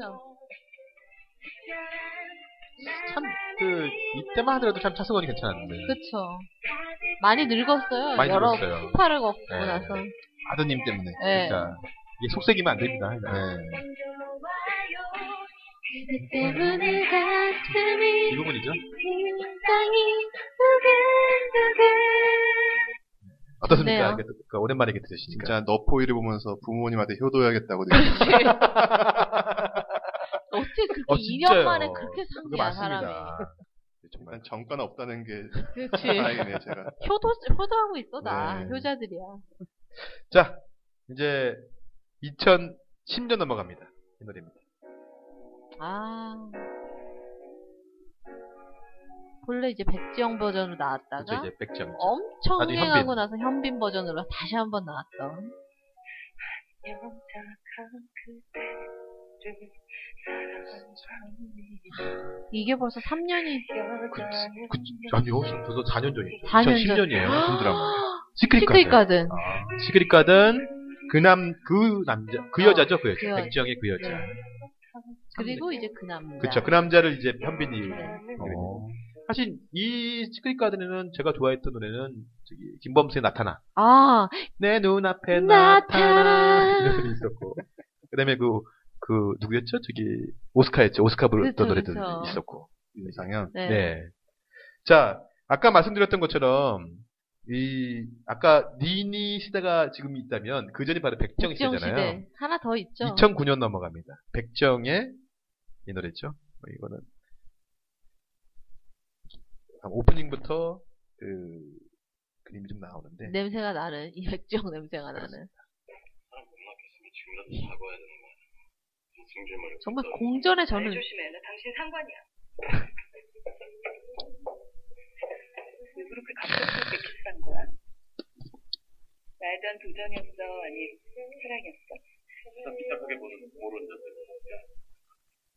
참, 그, 이때만 하더라도 참 차승원이 괜찮았는데. 그쵸. 많이 늙었어요. 많이 여러 늙었어요. 폭파를 걷고 네. 나서. 아드님 때문에. 네. 그러니까, 이게 속색이면 안 됩니다. 네. 때문에 가슴이 이 부분이죠. 굉장히 두근두근. 어떻습니까? 좋네요. 그, 그 오랜만에 이렇게 들으시니까. 진짜 너포이를 보면서 부모님한테 효도해야겠다고 느꼈어요. 어떻게 그렇게 어, 2년 진짜요. 만에 그렇게 그거 상이야, 사람이. 맞습니다. 정말. 정가는 없다는 게 그렇지. 다행이네요, 제가. 효도, 효도하고 있어, 나. 네. 효자들이야. 자, 이제 2010년 넘어갑니다. 이 노래입니다. 아. 본래 이제 백지영 버전으로 나왔다가 그쵸, 이제 백정. 엄청 나중에 흥행하고 현빈. 나서 현빈 버전으로 다시 한번 나왔던. 이게 벌써 3년이 그, 아니요, 저도 4년 전이죠. 4년 전. 2010년이에요. 무슨 드라마. 시크릿 시크릿 가든. 가든. 아, 시크릿 가든, 그 남, 그 남자, 그 어, 여자죠, 그 여자. 그 여자. 백지영의 그 여자. 네. 그리고 이제 그 남자. 그쵸, 그 남자를 이제 현빈이. 네. 어. 사실, 이 가든에는 제가 좋아했던 노래는, 저기, 김범수의 나타나. 아, 내 눈앞에 나타나. 이런 노래 있었고. 그 다음에 그, 그, 누구였죠? 저기, 오스카였죠. 오스카 불렀던 그쵸, 노래도 그쵸. 있었고. 이상현. 네. 네. 자, 아까 말씀드렸던 것처럼, 이, 아까 니니 시대가 지금 있다면, 그 전이 바로 백정 백지영 시대잖아요. 시대. 하나 더 있죠. 2009년 넘어갑니다. 백정의 이 노래죠. 뭐 이거는 한 오프닝부터 그 그림이 좀 나오는데 냄새가 나는, 이 백지영 냄새가 나는. 정말 공전에 저는 조심해. 나 당신 상관이야. 왜 그렇게 갑작스럽게 키스한 거야? 말던 도전이었어? 아니, 사랑이었어?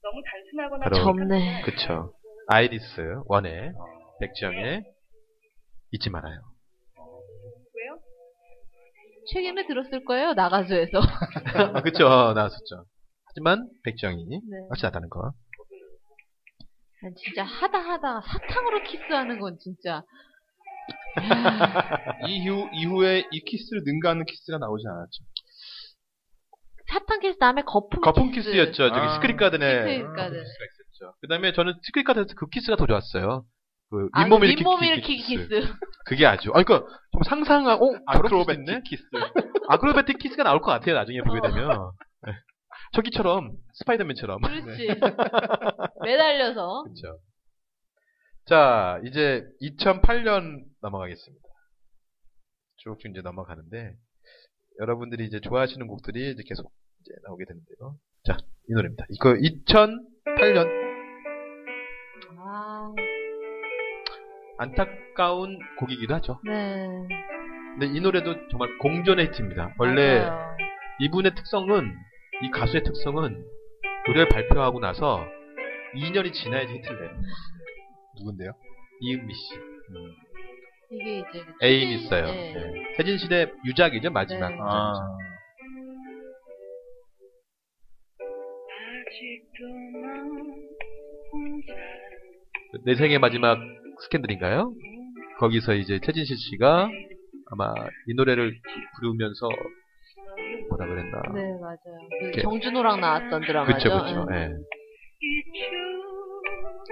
너무 단순하거나 바로 젊네. 그쵸. 아이리스 원의 백정의 잊지 말아요. 왜요? 최근에 들었을 거예요, 나가수에서. 아, 그쵸. 나왔었죠. 하지만 백지영이 네. 확실하다는 거. 난 진짜 하다 하다가 사탕으로 키스하는 건 진짜. 이후, 이후에 이 키스를 능가하는 키스가 나오지 않았죠. 사탕 키스 다음에 거품, 거품 키스. 키스 였죠. 저기 아. 시크릿 가든에 시크릿 거품 가든. 키스가 있었죠. 그 다음에 저는 시크릿 가든에서 그 키스가 더 좋았어요. 그 아, 윗몸 그 일으키기 윗몸 일으키기 키스. 그게 아주. 아, 그니까, 좀 상상하고, 아, acrobatic 네 키스. acrobatic 키스가 나올 것 같아요, 나중에 보게 어. 되면. 네. 저기처럼, 스파이더맨처럼. 그렇지. 매달려서. 그렇죠. 자, 이제 2008년 넘어가겠습니다. 쭉쭉 이제 넘어가는데, 여러분들이 이제 좋아하시는 곡들이 이제 계속 이제 나오게 되는데요. 자, 이 노래입니다. 이거 2008년 아, 안타까운 곡이기도 하죠. 네. 근데 이 노래도 정말 공전의 히트입니다. 원래 맞아요. 이분의 특성은 이 가수의 특성은 노래를 발표하고 나서 2년이 지나야지 히트를 내요. 누군데요? 이은미 씨. 이게 이제. 애인 최진- 있어요. 네. 네. 태진 씨의 유작이죠 마지막. 네. 아. 내 생의 마지막 스캔들인가요? 거기서 이제 태진 씨가 아마 이 노래를 부르면서 뭐라 그랬나? 네, 맞아요. 그. 정준호랑 나왔던 드라마죠. 그쵸 그쵸. 예. 예.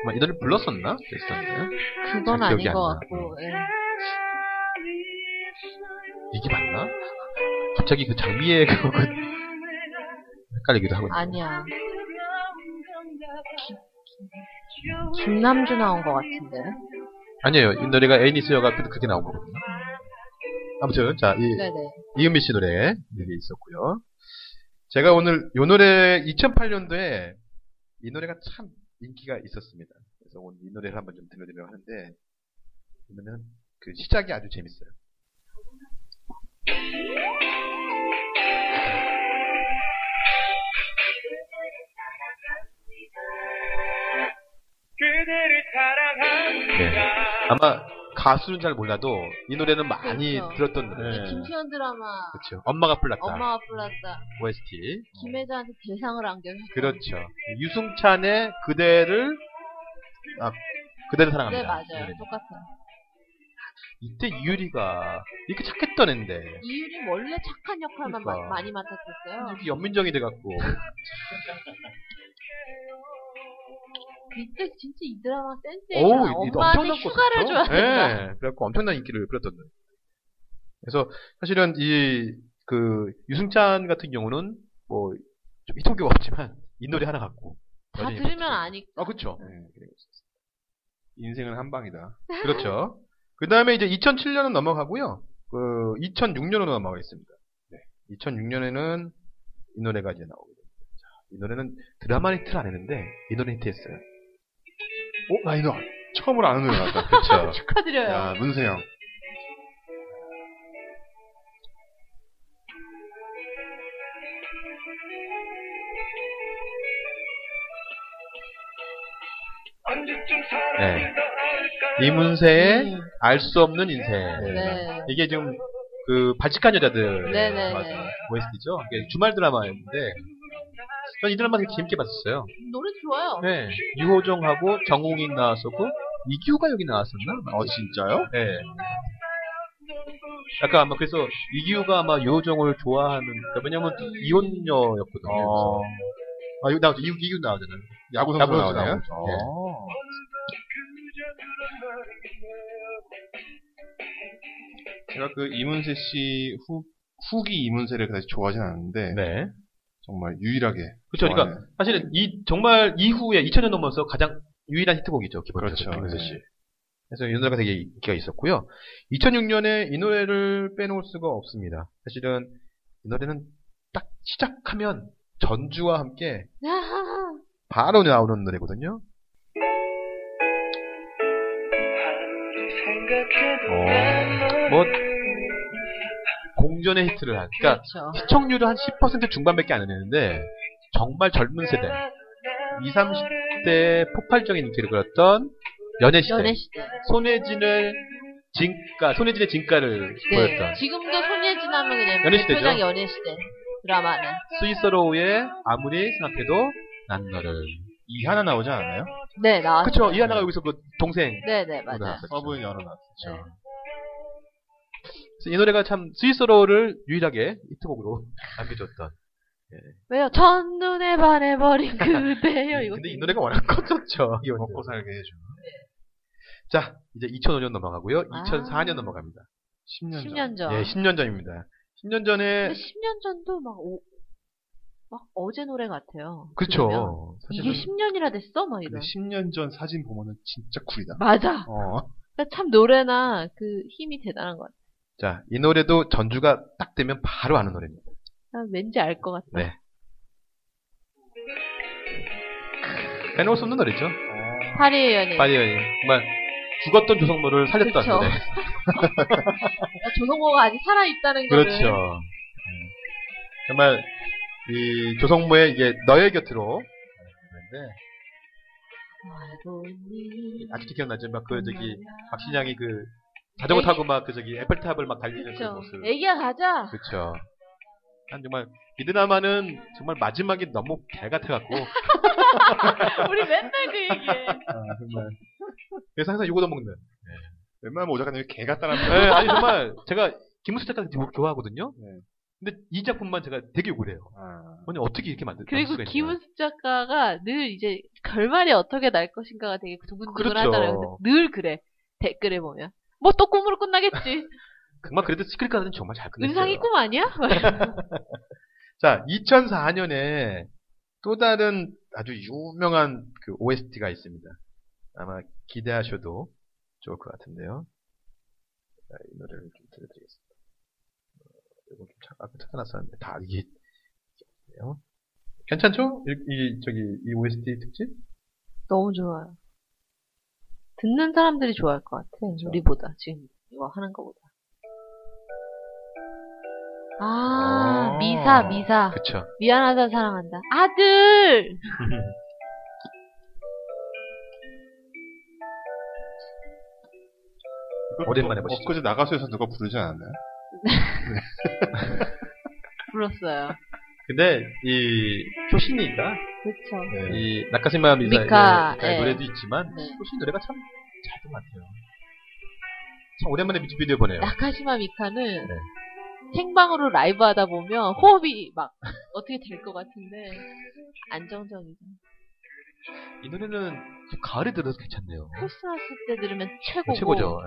아마 이 노래 불렀었나? 그랬었나요? 그건 아닌 안것 나. 같고. 예. 이게 맞나? 갑자기 그 장미의 그 곡은 헷갈리기도 하고. 아니야. 김남주 나온 것 같은데. 아니에요. 이 노래가 애니스 여가 그렇게 나온 거거든요. 아무튼 자, 이 네네. 이은미 씨 노래 이게 있었고요. 제가 오늘 이 노래 2008년도에 이 노래가 참 인기가 있었습니다. 그래서 오늘 이 노래를 한번 좀 들려드리려고 하는데 이 노래는 그 시작이 아주 재밌어요. 네. 아마 가수는 잘 몰라도 이 노래는 많이 그렇죠. 들었던 노래. 네. 김수현 드라마 그렇죠. 엄마가 불렀다. 엄마가 불렀다 OST. 김혜자한테 대상을 안겨줬어. 그렇죠. 유승찬의 그대를 아 그대를 사랑합니다. 네 맞아요. 노래는. 똑같아요. 이때 이유리가 이렇게 착했던 애인데 이유리 원래 착한 역할만 그러니까. 마- 많이 맡았었어요. 이렇게 연민정이 돼갖고 이때 진짜 이 드라마 센스 오, 있잖아. 이- 이 엄마한테 휴가를 줘야. 된다. 네, 그래갖고 엄청난 인기를 끌었던 노래. 그래서 사실은 이 그 유승찬 같은 경우는 뭐 좀 히트곡이 없지만 이 노래 하나 갖고 다 들으면. 아니까. 아 그렇죠. 네. 인생은 한 방이다. 그렇죠. 그 다음에 이제 2007년은 넘어가고요. 그 2006년으로 넘어가겠습니다. 네. 2006년에는 이 노래가 이제 나오게 됩니다. 자, 이 노래는 드라마 히트를 안 했는데 이 노래 히트했어요. 어, 나 이거 처음으로 아는 노래 같다. 그렇죠. 축하드려요. 야, 문세영. 네. 이문세의 음. 알수 없는 인생. 네. 이게 지금 그 발칙한 여자들 네 네 네. OST죠. 이게 주말 드라마였는데 전이 드라마 되게 재밌게 봤었어요. 노래 좋아요. 네. 유호정하고 정웅이 나왔었고 이기우가 여기 나왔었나? 어, 진짜요? 네. 약간 아마 그래서 이기우가 아마 유호정을 좋아하는 그러니까 왜냐면 이혼녀였거든요. 어, 아 이거 나오죠. 이기우, 이기우 나오잖아요. 야구 선수 나오네요. 나오죠. 어. 제가 그 이문세 씨 후, 후기 이문세를 그다지 좋아하진 않는데 네. 정말 유일하게 그렇죠. 그러니까. 사실은 이 정말 이후에 2000년 넘어서 가장 유일한 히트곡이죠. 기본적으로 그렇죠. 김현수 네. 씨. 그래서 이 노래가 되게 인기가 있었고요. 2006년에 이 노래를 빼놓을 수가 없습니다. 사실은 이 노래는 딱 시작하면 전주와 함께 바로 나오는 노래거든요. 생각해도 뭐 공전의 히트를 한. 그러니까 그렇죠. 시청률은 한10% 중반밖에 안 되는데 정말 젊은 세대 20, 30대 폭발적인 인기를 끌었던 연애시대 연애시대. 손예진을 진가 손예진의 진가를 네. 보였던 지금도 손예진 하면 그냥 연애시대죠. 대표작 연애시대 드라마는. 스위스로우의 아무리 생각해도 난 너를 이 하나 나오지 않았나요? 네, 나왔어요. 그쵸 이 하나가 여기서 그 동생 네네, 맞아요. 나왔었죠. 서브인 열어놨어. 네. 그래서 이 노래가 참 스위스로우를 유일하게 히트곡으로 남겨줬던 왜요? 첫눈에 반해버린 그대요. 이거. 근데 이 노래가 워낙 커졌죠 이 먹고 살게 해줘. 자 이제 2005년 넘어가고요 아. 2004년 넘어갑니다 10년 전. 10년 전. 예 10년 전입니다 10년 전에 근데 10년 전도 막, 오, 막 어제 노래 같아요. 그쵸 이게 사실은 10년이나 됐어? 막 이런. 10년 전 사진 보면은 진짜 쿨이다. 맞아. 어. 그러니까 참 노래나 그 힘이 대단한 것 같아. 자, 이 노래도 전주가 딱 되면 바로 아는 노래입니다. 난 왠지 알 것 같다. 네. 빼놓을 수 없는 노래죠. 파리의 연인. 파리연이. 정말 죽었던 조성모를 살렸던 그쵸. 노래. 아, 조성모가 아직 살아있다는 거를. 그렇죠. 음. 정말 이 조성모의 이게 너의 곁으로 노래인데 알고 있니? 아직도 기억나죠? 막 그 저기 박신양이 그 자전거 타고 막 그 저기 에펠탑을 막 달리는 그 그쵸. 모습. 애기야 가자. 그렇죠. 난 정말 이 드라마는 정말 마지막에 너무 개 같아갖고 우리 맨날 그 얘기해. 아, 정말 그래서 항상 요거 먹는. 웬만하면 오 작가님이 개 같다는 네, 아니 정말 제가 김우수 작가 좋아하거든요. 네. 근데 이 작품만 제가 되게 욕을 해요. 아, 아니 어떻게 이렇게 만들? 그리고 수가. 김은숙 작가가 늘 이제 결말이 어떻게 날 것인가가 되게 두근두근하잖아요. 그렇죠. 근데 늘 그래. 댓글에 보면. 뭐 또 꿈으로 끝나겠지. 정말 그래도 시크릿 가든은 정말 잘 끝냈어요. 은상이 꿈 아니야? 막 이러면서. 자, 2004년에 또 다른 아주 유명한 그 OST가 있습니다. 아마 기대하셔도 좋을 것 같은데요. 자, 이 노래를 좀 들려드리겠습니다. 어, 이거 좀 참- 아까 찾아놨었는데 다 이게. 괜찮죠? 이, 이 저기 이 OST 특집? 너무 좋아요. 듣는 사람들이 좋아할 것 같아. 우리보다 지금 거 하는 거보다. 아, 어. 미사, 미사. 그쵸. 미안하다, 사랑한다. 아들! 이거 오랜만에 또 보시죠. 엊그제 나가수에서 누가 부르지 않았나요? 불렀어요. 근데, 이, 효신이가, 그쵸. 이, 나카시마 미사 미카, 의 예. 노래도 있지만, 네. 효신 노래가 참, 잘된 것 같아요. 참, 오랜만에 뮤직비디오 보네요. 나카시마 미카는 네. 생방으로 라이브 하다 보면 호흡이 막 어떻게 될 것 같은데 안정적이죠. 이 노래는 좀 가을에 들어도 괜찮네요. 크리스마스 때 들으면 최고고 최고죠.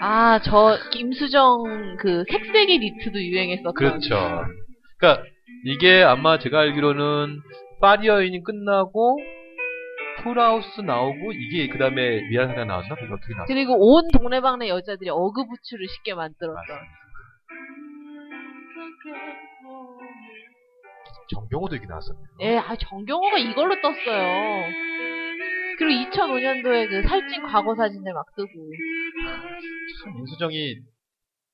아, 저 김수정 그 색색의 니트도 유행했었던 그렇죠. 그러니까 이게 아마 제가 알기로는 파리어인이 끝나고 풀하우스 나오고 이게 그 다음에 미안 사랑 나왔나? 그게 어떻게 나왔어? 그리고 온 동네방네 여자들이 어그부츠를 쉽게 만들었던 정경호도 이게 나왔었네요. 예, 아, 정경호가 이걸로 떴어요. 그리고 2005년도에 그 살찐 과거 사진들 막 뜨고 참 민수정이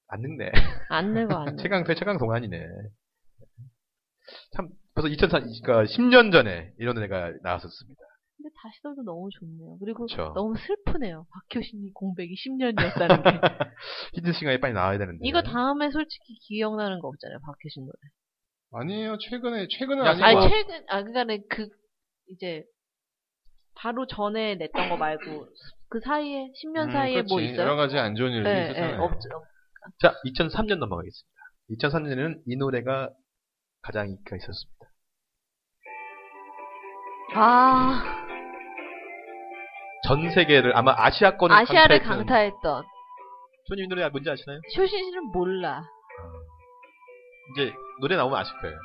안 늙네. 안 늙어 안 늙어. 최강 최강 동안이네. 참 벌써 2004, 그러니까 10년 전에 이런 애가 나왔었습니다. 근데 다시 들어도 너무 좋네요. 그리고 그쵸. 너무 슬프네요. 박효신이 공백이 10년이었다는 게. 히든 싱어에 빨리 나와야 되는데. 이거 다음에 솔직히 기억나는 거 없잖아요. 박효신 노래. 아니에요. 최근에 최근은 야, 아니고 아니 뭐. 최근 아 그러니까는 그 이제 바로 전에 냈던 거 말고 그 사이에 10년 음, 사이에 뭐 그렇지. 있어요? 여러 가지 안 좋은 일들이 네, 네, 있었잖아요. 없죠. 자, 2003년 넘어가겠습니다. 2003년에는 이 노래가 가장 인기가 있었습니다. 아 전 세계를 아마 아시아권을 아시아를 강타했던- 강타했던 손님 이 노래 뭔지 아시나요? 효신 씨는 몰라. 이제 노래 나오면 아실 거예요.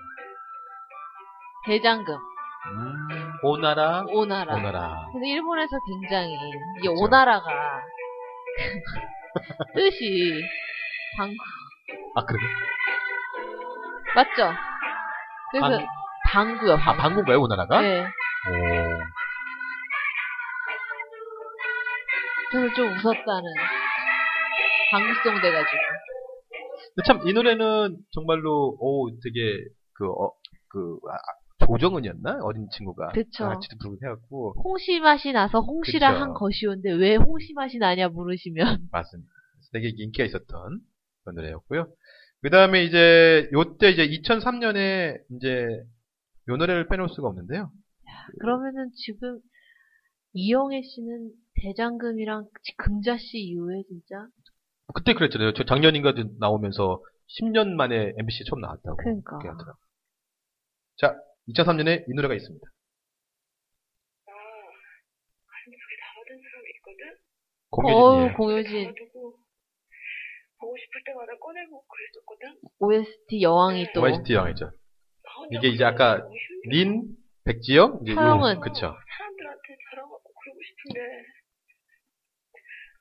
대장금 오나라, 오나라. 오나라. 근데 일본에서 굉장히 이 그쵸. 오나라가 뜻이 방 아, 그래? 맞죠? 그래서 방- 방구요. 아, 방구. 방구인가요, 오나라가? 네. 오. 그래서 좀 웃었다는 방구송 돼가지고. 참, 이 노래는 정말로, 오, 되게, 그, 어, 그, 아, 조정은이었나? 어린 친구가. 그쵸. 같이 부르고 해갖고. 홍시 맛이 나서 홍시라 그쵸. 한 것이온데 왜 홍시 맛이 나냐 물으시면 맞습니다. 되게 인기가 있었던 그런 노래였고요. 그 다음에 이제, 요때 이제 2003년에 이제, 요 노래를 빼놓을 수가 없는데요. 그러면은 지금 이영애 씨는 대장금이랑 금자 씨 이후에 진짜 그때 그랬잖아요. 저 작년인가 나오면서 10년 만에 MBC에 처음 나왔다고. 그러니까. 자, 2003년에 이 노래가 있습니다. 나 가슴속에 담아둔 사람이 있거든? 공효진이에요. 어우 공효진 담아두고 보고 싶을 때마다 꺼내고 그랬었거든? OST 여왕이 또 OST. 나 혼자 이게 이제 그러고 아까 힘들어. 린, 백지영, 이제 서영은. 요- 그쵸. 사람들한테 자랑하고 그러고 싶은데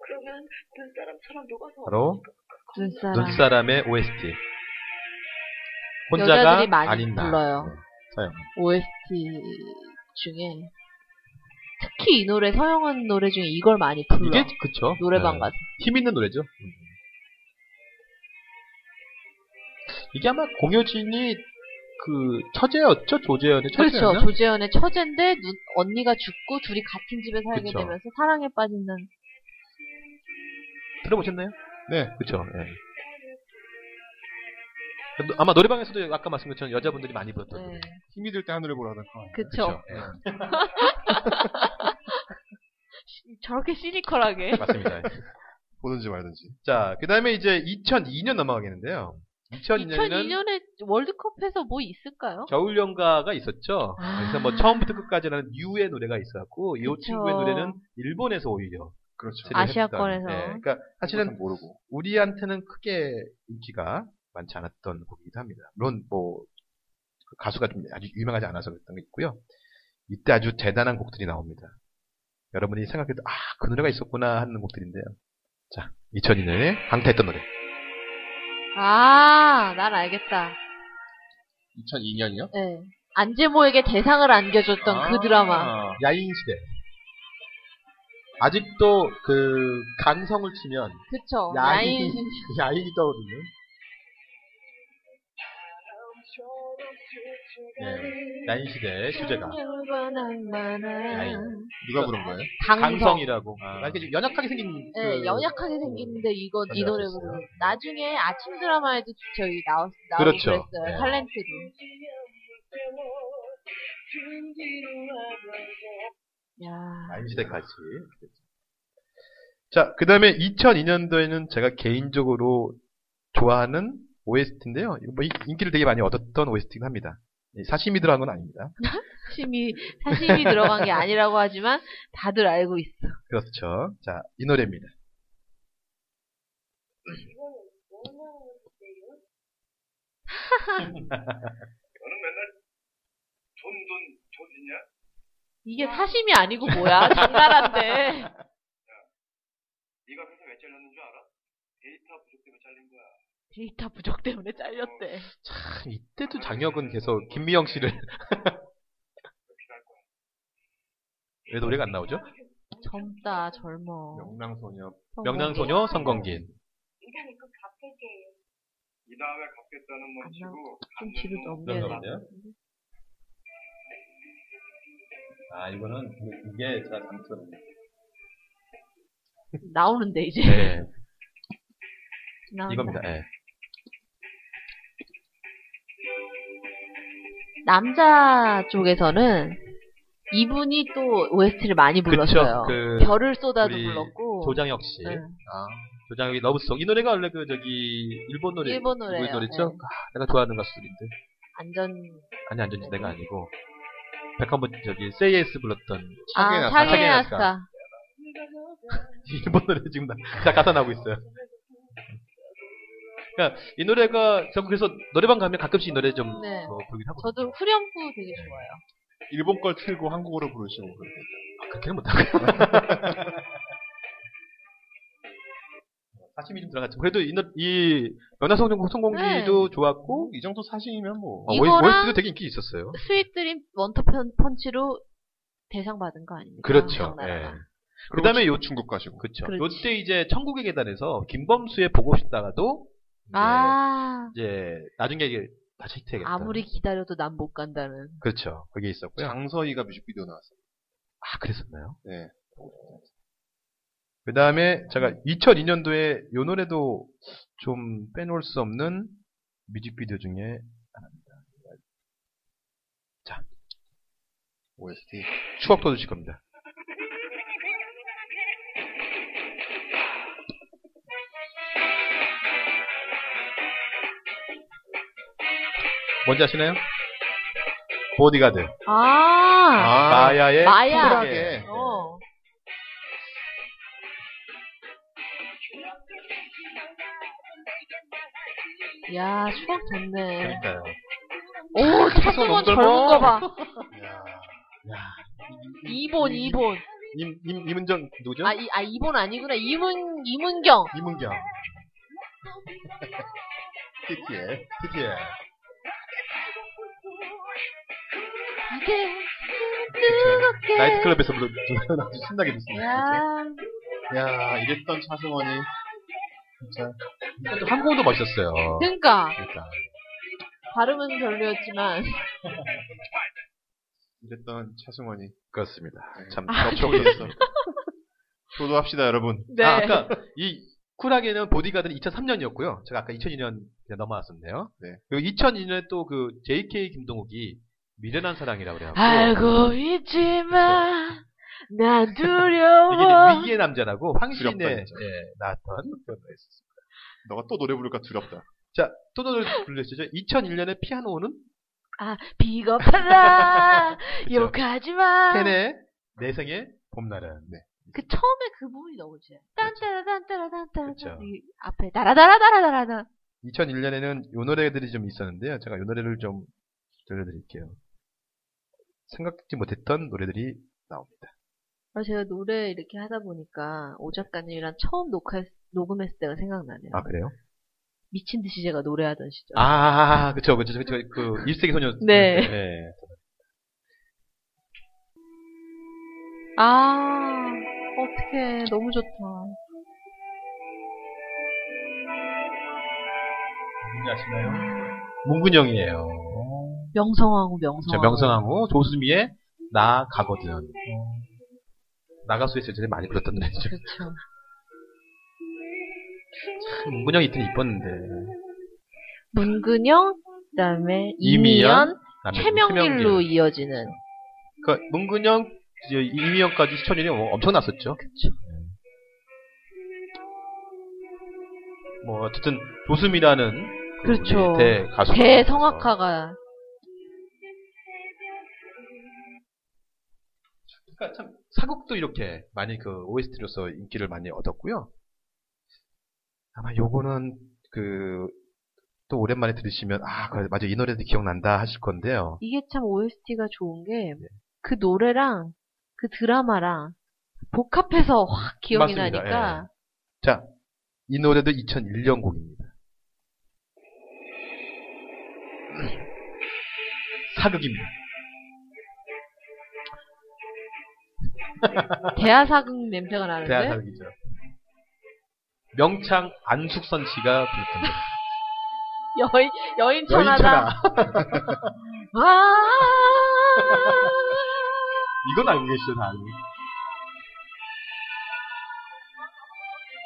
그러면 눈사람처럼 녹아서 바로 눈사람 눈사람의 OST. 혼자가 아닌 나. 불러요. 네, 서영. OST 중에 특히 이 노래 서영은 노래 중에 이걸 많이 불러 이게 그쵸. 노래방 네. 가서 힘 있는 노래죠. 이게 아마 공효진이 그 처제였죠? 조재현의 처제였나? 그렇죠 조재현의 처제인데 눈, 언니가 죽고 둘이 같은 집에 살게 그쵸. 되면서 사랑에 빠지는 들어보셨나요? 네. 그쵸. 예. 아마 노래방에서도 아까 말씀드린 것처럼 여자분들이 많이 불렀던. 네. 힘이 들 때 하늘을 보라던가. 그쵸 예. 저렇게 시니컬하게 맞습니다. 보든지 말든지. 자, 그 다음에 이제 2002년 넘어가겠는데요. 2002년에는 2002년에 월드컵에서 뭐 있을까요? 겨울연가가 있었죠. 아. 그래서 뭐 처음부터 끝까지라는 유의 노래가 있었고, 이. 친구의 노래는 일본에서 오히려 그렇죠. 제대로 아시아권에서. 예, 그러니까 사실은 모르고. 우리한테는 크게 인기가 많지 않았던 곡이기도 합니다. 물론 뭐그 가수가 좀 아주 유명하지 않아서 그랬던 게 있고요. 이때 아주 대단한 곡들이 나옵니다. 여러분이 생각해도 아 그 노래가 있었구나 하는 곡들인데요. 자, 2002년에 강타했던 노래. 아, 난 알겠다. 2002년이요? 네. 안재모에게 대상을 안겨줬던 그 드라마. 야인 시대. 아직도 그 강성을 치면 그쵸. 야인, 야인. 야인이 떠오르는. 네, 야인시대 주제가. 야인. 누가 부른 거예요? 강성. 강성이라고. 아, 이렇게 좀 연약하게 생긴. 네, 그- 연약하게 생긴데 이거 이. 노래 부르는 나중에 아침 드라마에도 저희 나왔 나오고 그렇죠. 그랬어요. 네. 탤런트로. 야. 야인시대까지. 자, 그 다음에 2002년도에는 제가 개인적으로 좋아하는 OST인데요. 뭐 이- 인기를 되게 많이 얻었던 OST긴 합니다. 이 사심이 들어간 건 아닙니다. 사심이 사심이 들어간 게 아니라고 하지만 다들 알고 있어. 그렇죠. 자, 이 노래입니다. 너는 맨날 돈돈 돈이냐? 이게 사심이 아니고 뭐야? 장난한데. 네가 회사 왜 잘렸는 줄 알아? 데이터 부족 때문에 잘린 거야. 데이터 부족 때문에 잘렸대. 참, 이때도 장혁은 계속 김미영 씨를. 왜 노래가 안 나오죠? 젊다 젊어. 명랑소녀. 명랑소녀 성건긴. 갚을게. 이 다음에 갚겠다는 놈 치고 좀 뒤로 넘겨야. 아, 이거는, 이게 제가 장점. 나오는데 이제. 네, 나온다. 이겁니다. 예. 남자 쪽에서는 이분이 또 OST를 많이 불렀어요. 그 별을 쏟아도 불렀고. 조장혁 씨. 네. 아, 조장혁이 러브송. 이 노래가 원래 그, 저기, 일본 노래. 일본. 누구의 노래죠? 네. 아, 내가 좋아하는 가수들인데. 안전. 아니, 안전지대가 아니고. 백한번 저기, Say Yes 불렀던 아, 사계나사. 사계나사. 일본 노래 지금 나, 나 가사 나오고 있어요. 그러니까 이 노래가 저 그래서 노래방 가면 가끔씩 이 노래 좀 네. 어, 부르긴 하고 저도 후렴구 되게 좋아요. 일본 걸 틀고 한국어로 부르시고 그렇게. 아, 그렇게는 못하고 사심이 좀 들어갔지만 그래도 이, 노- 이 명랑소녀 성공기도 좋았고 이 정도 사진이면 뭐. 어, 이거랑- OST도 되게 인기 있었어요. Sweet Dream 원투 펀- 펀치로 대상 받은 거 아닙니까? 그렇죠. 예. 그 그다음에 다음에 요- 요 중국 가시고. 그렇죠. 요때 이제 천국의 계단에서 김범수의 보고 싶다가도 아, 이제 나중에 이게 다시 히트해야겠다. 아무리 기다려도 난 못 간다는. 그렇죠. 그게 있었고요. 장서희가 뮤직비디오 나왔어요. 아 그랬었나요? 네. 그 다음에 제가 2002년도에 요 노래도 좀 빼놓을 수 없는 뮤직비디오 중에 하나입니다. 자, OST. 추억 돋으실 겁니다. 뭔지 아시나요? 보디가드. 아, 마야의 마야. 쿨하게. 어. 야, 추억 좋네. 그러니까요. 오, 차승원 젊은 거 봐. 야, 2본, 2본. 임, 임, 임은정 누구죠? 아, 이, 아, 2본 아니구나. 이문, 이문경. 이문경. 이게, 그 뜨겁게. 나이트클럽에서 불러 아주 신나게 듣습니다. 야, 야, 이랬던 차승원이. 진짜. 또 한국어도 멋있었어요. 그니까. 그러니까. 발음은 별로였지만. 이랬던 차승원이. 그렇습니다. 참, 아, 추억이었어. 효도합시다, 여러분. 네. 아, 아까 이 쿨하게는 보디가드는 2003년이었고요. 제가 아까 2002년 넘어왔었네요. 네. 그리고 2002년에 또 그 JK 김동욱이 미련한 사랑이라고 그래요. 알고 있지만, 난 이게 두려워. 위기의 남자라고 황신의 예. 나왔던 그런 거였습니다. 너가 또 노래 부를까 두렵다. 자, 또 노래 불러주시죠. 2001년에 피아노는 아, 비겁하다. 욕하지 마. 캔의 내 생의 봄날은. 네. 그 처음에 그 부분이 너무 좋아요. 딴따라딴따라딴따라. 앞에 다라다라다라다라. 2001년에는 요 노래들이 좀 있었는데요. 제가 요 노래를 좀 들려드릴게요. 생각지 못했던 노래들이 나옵니다. 아, 제가 노래 이렇게 하다 보니까 오 작가님이랑 처음 녹화 녹음했을 때가 생각나네요. 아 그래요? 미친 듯이 제가 노래하던 시절. 아 그쵸 그쵸 그쵸 그 일세기 소녀. 네. 네. 아 어떻게 너무 좋다. 누군지 아시나요? 문근영이에요. 명성황후, 명성황후. 저 명성황후 조수미의 나 가거든. 나가수에서 예전에 많이 불렀던 노래죠. 그렇죠. 참, 문근영이 이때 이뻤는데. 문근영, 그다음에 이미연, 그다음에 최명길로 최명길. 이어지는. 그 문근영, 이제 이미영까지 시청률이 뭐 엄청났었죠. 그쵸. 뭐 어쨌든 조수미라는 그 그렇죠. 대 가수 대성악가가 그러니까 참 사극도 이렇게 많이 그 OST로서 인기를 많이 얻었고요. 아마 요거는 그 또 오랜만에 들으시면 아 그래, 맞아 이 노래도 기억난다 하실 건데요. 이게 참 OST가 좋은 게 네. 그 노래랑 그 드라마랑 복합해서 확 기억이 맞습니다. 나니까 자, 이 노래도 2001년 곡입니다. 사극입니다. 대하사극 냄새가 나는데 대한사극이죠. 명창 안숙선 씨가 부르던 노래. 여인 여인 천하다. 아 이건 알고 계시죠, 다.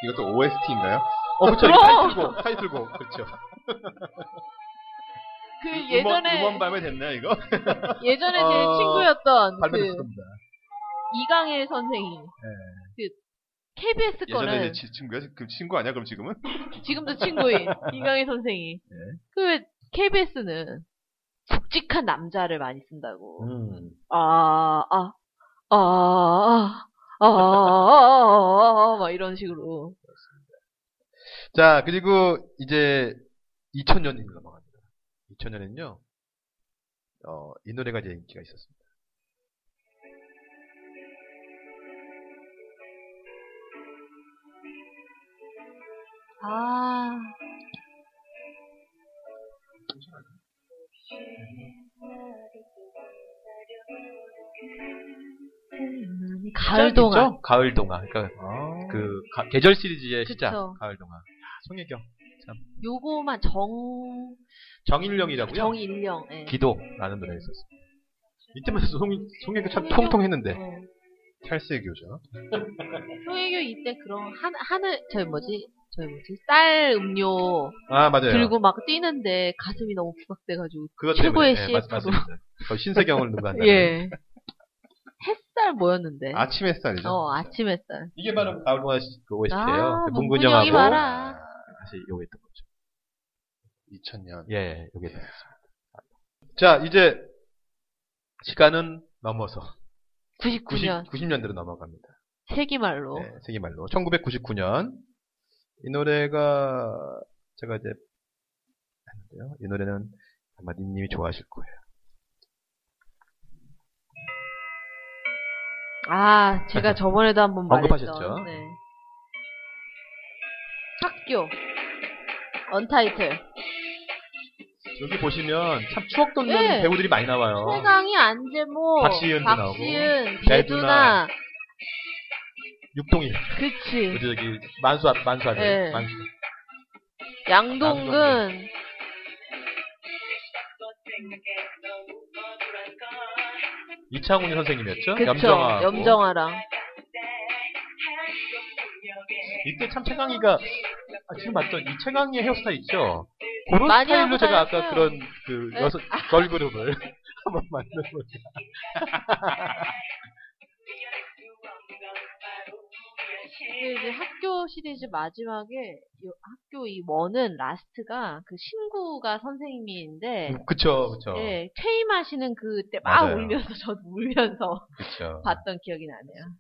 이것도 OST인가요? 어. 이거 타이틀곡, 타이틀곡. 그쵸. 그 예전에 음원 발매 됐나요, 이거? 예전에 제 어, 친구였던 그 발매됐습니다. 이강일 선생이 그 KBS 예전에 거는 내 치- 친구야? 그 친구 아니야, 그럼 지금은? 지금도 친구인 이강일 선생이 네. 그 KBS는 굵직한 남자를 많이 쓴다고 음. 아, 아, 아, 아, 아, 아, 아, 막 이런 식으로. 자, 그리고 이제 2000년으로 넘어갑니다. 2000년에는요, 어, 이 노래가 이제 인기가 있었습니다. 아. 가을 동안. 있죠? 가을 동화. 그러니까 그 가- 계절 시리즈의 시작. 그쵸. 가을 동화. 야, 송혜경. 요거만 정, 정일령이라고요? 정일령. 예. 기도라는 노래가 있었어요. 이때만 해도 송, 송혜교 참 통통했는데. 어. 탈세교죠. 송혜교 이때 그런 한, 하늘, 저기 뭐지? 저기 뭐지? 쌀 음료 아, 맞아요. 들고 막 뛰는데 가슴이 너무 부각돼가지고. 그것 최고의 때문에. 예, 맞- CF로. 맞습니다. 거의 신세경을 누가 예. 햇살 뭐였는데? 아침 햇살이죠. 어, 아침 햇살. 이게 바로 시- 그 OST예요. 아, 문근영하고 문근영이 봐라. 다시 요거 했던 거죠. 2000년. 예, 요게 있습니다. 자, 이제 시간은 넘어서 99년. 90, 년대로 넘어갑니다. 세기말로. 네, 세기말로. 1999년. 이 노래가 제가 이제 했는데요. 이 노래는 아마 님이 좋아하실 거예요. 아, 제가 저번에도 한번 언급하셨죠? 말했던. 네. 학교. 언타이틀. 여기 보시면 참 추억 돋는 네. 배우들이 많이 나와요. 최강희, 안재모, 박시은도 나오고, 배두나. 육동이. 그치. 우리 저기 만수 앞 만수 아들. 네. 만수. 양동근. 이창훈이 선생님이었죠? 그쵸. 염정아. 염정아랑. 이때 참 최강희가 아, 지금 봤던 이 최강희의 헤어스타일 있죠? 그런 많이 스타일로 제가 아까. 그런 그 네. 여섯 걸그룹을 한번. 근 이제 학교 시리즈 마지막에 이 학교 이 원은 라스트가 그 신구가 선생님인데 그쵸, 그쵸. 예, 퇴임하시는 그때 막 맞아요. 울면서 저도 울면서 그쵸. 봤던 기억이 나네요.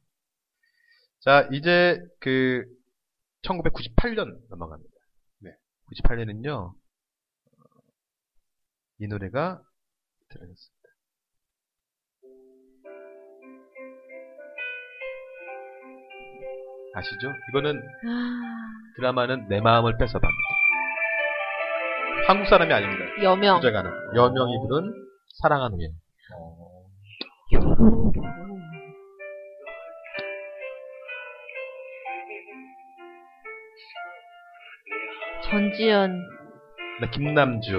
자, 이제 그 1998년 넘어갑니다. 네. 98년은요. 이 노래가 들어갔습니다. 아시죠? 이거는 아. 드라마는 내 마음을 뺏어 갑니다. 한국 사람이 아닙니다. 여명. 부제가는 여명이 부른 사랑한 우애. 전지현. 네, 김남주,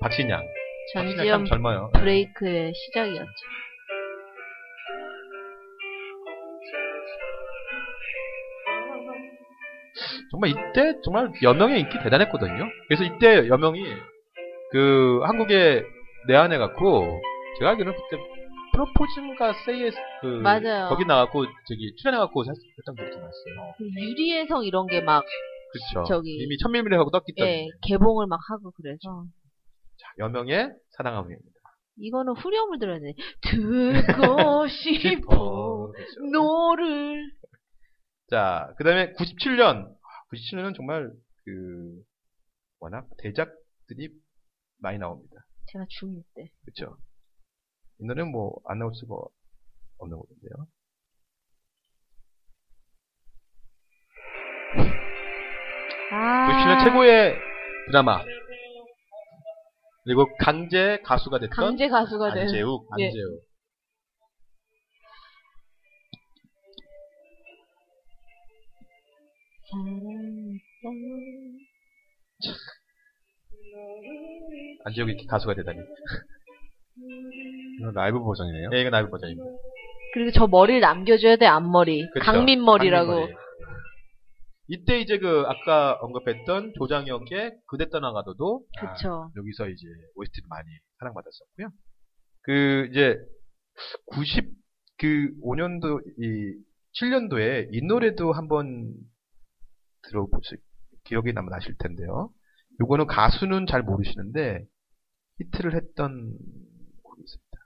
박신양. 전지현 젊어요. 브레이크의 시작이었죠. 정말 이때 정말 여명의 인기 대단했거든요. 그래서 이때 여명이 그 한국에 내한해 갖고 제가 알기로는 그때 프로포즈인가 세이에스 그 맞아요. 거기 나갖고 저기 출연해 갖고 했던 기억이 났어요. 그 유리의 성 이런 게 막, 그렇죠. 저기- 이미 천밀밀 하고 떴기 때문에 예, 개봉을 막 하고 그래서. 자, 여명의 사랑함입니다. 이거는 후렴을 들어야 돼. 듣고 싶어. 너를. 자, 그 다음에 97년. 97년은 정말 그 워낙 대작들이 많이 나옵니다. 제가 중2 때. 그렇죠. 이 노래는 뭐 안 나올 수가 없는 곡인데요. 아. 97년 최고의 드라마. 그리고 강제 가수가 됐던 강제 가수가 된. 안재욱, 예. 안재욱. 안재욱이 이렇게 가수가 되다니. 이거 라이브 버전이네요. 예, 이거 라이브 버전입니다. 그리고 저 머리를 남겨줘야 돼, 앞머리. 그쵸. 강민 머리라고. 강민 머리. 이때 이제 그 아까 언급했던 조장혁의 그대 떠나가도도 아, 그쵸. 여기서 이제 OST도 많이 사랑받았었고요. 그 이제 90 그 5년도 이 7년도에 이 노래도 한번 들어보실 기억이 나면 아실 텐데요. 요거는 가수는 잘 모르시는데 히트를 했던 곡이 있습니다.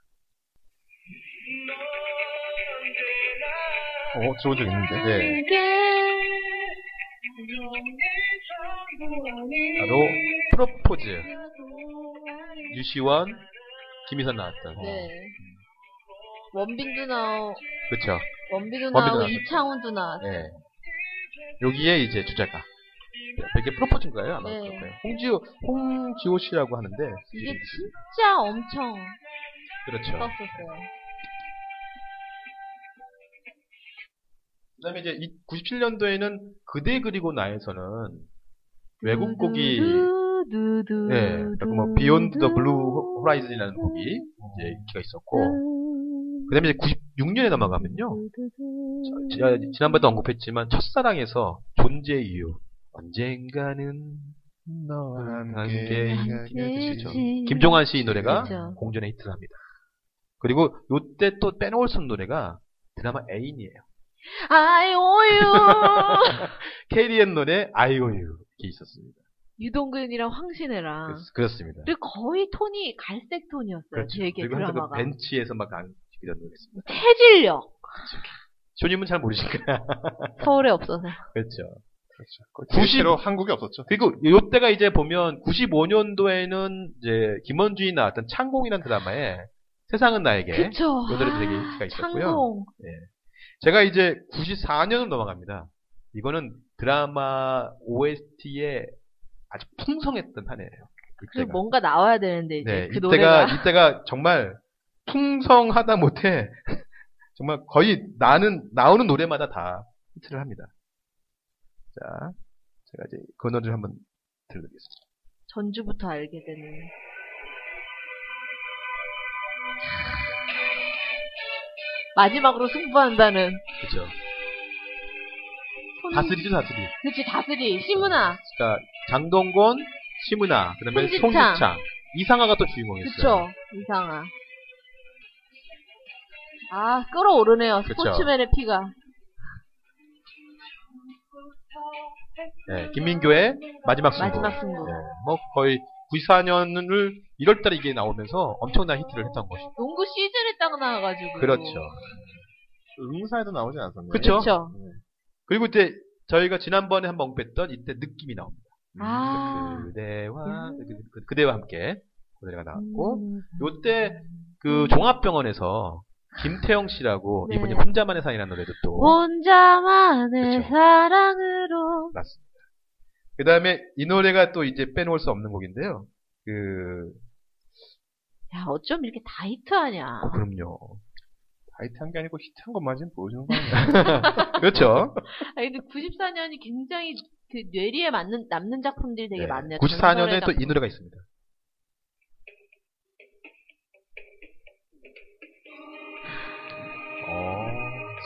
어, 들어본 적 있는데. 네. 바로 프로포즈 유시원 김희선 나왔던 네. 원빈도 나오, 그렇죠. 원빈도 나오고 나왔었죠. 이창훈도 나왔어. 네. 여기에 이제 주제가 이게 프로포즈인가요? 아마 네. 거예요. 홍지호 홍지호 씨라고 하는데 이게 진짜 엄청 그렇죠. 떴었어요. 그다음에 이제 97년도에는 그대 그리고 나에서는 외국 곡이 네, 뭐 Beyond the Blue Horizon이라는 곡이 이제 인기가 있었고 그다음에 이제 96년에 넘어가면요. 자, 지난번에도 언급했지만 첫사랑에서 존재 이유 언젠가는 너와 함께 함께 그렇죠. 김종환 씨이 노래가 그렇죠. 공전에 히트를 합니다. 그리고 요때 또 빼놓을 수 없는 노래가 드라마 애인이에요. You. KDN 노래 I O U 이렇게 있었습니다. 유동근이랑 황신혜랑. 그렇, 습니다 그리고 거의 톤이 갈색 톤이었어요. 그렇죠. 되게 그리고 한때 그 드라마가. 벤치에서 막 안기던 노래였습니다. 체질력. 쇼님은 잘 모르실 거야. 서울에 없어서. 그렇죠. 그렇죠. 90 90 로 한국에 없었죠. 그리고 요때가 이제 보면 95년도에는 이제 김원준이 나왔던 창공이라는 드라마에 세상은 나에게 그쵸. 요 노래 되게 아, 인기가 있었고요. 창공. 제가 이제 94년으로 넘어갑니다. 이거는 드라마 OST에 아주 풍성했던 한 해예요. 이때가. 뭔가 나와야 되는데 이제 네, 그 이때가 노래가 이때가 정말 풍성하다 못해 정말 거의 나는 나오는 노래마다 다 히트를 합니다. 자, 제가 이제 그 노래를 한번 들려드리겠습니다. 전주부터 알게 되는. 마지막으로 승부한다는 그렇죠. 손... 다스리죠, 다스리. 그치 다스리 시문아 그러니까 장동건, 심은하, 그다음에 송지창. 송지창, 이상하가 또 주인공이었어요. 그쵸 이상아 아 끌어오르네요 그쵸. 스포츠맨의 피가 네, 김민교의 마지막 승부. 마지막 승부. 네, 뭐 거의 94년을 1월달에 이게 나오면서 엄청난 히트를 했던 것이죠. 농구 시즌에 딱 나와가지고 그렇죠. 응사에도 나오지 않았었나요? 그쵸? 그쵸 그리고 이때 저희가 지난번에 한번 언급했던 이때 느낌이 나옵니다. 아 그대와 그, 그, 대와 함께 그 노래가 나왔고 음. 요때 그 종합병원에서 김태영 씨라고 네. 이분이 혼자만의 사이라는 노래도 또 혼자만의 그쵸. 사랑으로 났습니다. 그 다음에 이 노래가 또 이제 빼놓을 수 없는 곡인데요. 그 야 어쩜 이렇게 다 히트하냐 어, 그럼요. 하이트한 게 아니고 히트한 것만 지금 보여주는 거 아니에요? 그렇죠. 아니 근데 94년이 굉장히 그 뇌리에 맞는 남는 작품들이 되게 네. 많네요. 94년에 또. 이 노래가 있습니다.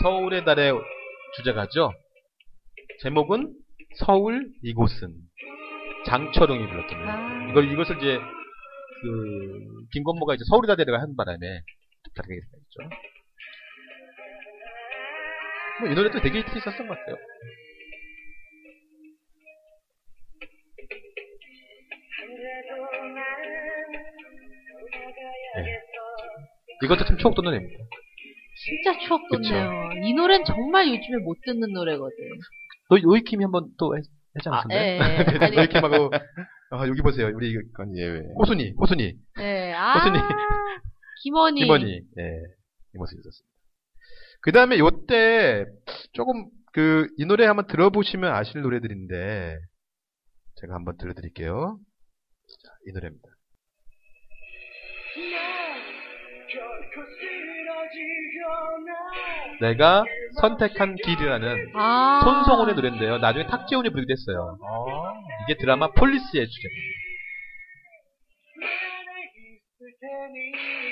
서울의 달의 주제가죠. 제목은 서울 이곳은 장철웅이 불렀던 노래. 아. 이걸 이것을 이제 그 김건모가 이제 서울의 달에 한 바람에 다르게 됐죠. 뭐 이 노래도 되게 히트 있었던 것 같아요. 네. 이것도 참 추억 돋는 노래입니다. 진짜 추억 돋네요. 이 노래는 정말 요즘에 못 듣는 노래거든. 너 노이킴이 한번 또 했, 지 아, 않았었나요? 예, 예. 노이킴하고 아, 여기 보세요. 우리 그건 예외. 호순이, 호순이, 네, 아, 호순이. 김원희. 김원희, 예, 이 모습이 있었습니다. 그 다음에 요때 조금 그 이 노래 한번 들어보시면 아실 노래들인데 제가 한번 들려드릴게요. 자, 이 노래입니다. 내가 선택한 길이라는 아. 손성훈의 노래인데요. 나중에 탁재훈이 부르기도 했어요. 이게 드라마 폴리스의 주제입니다.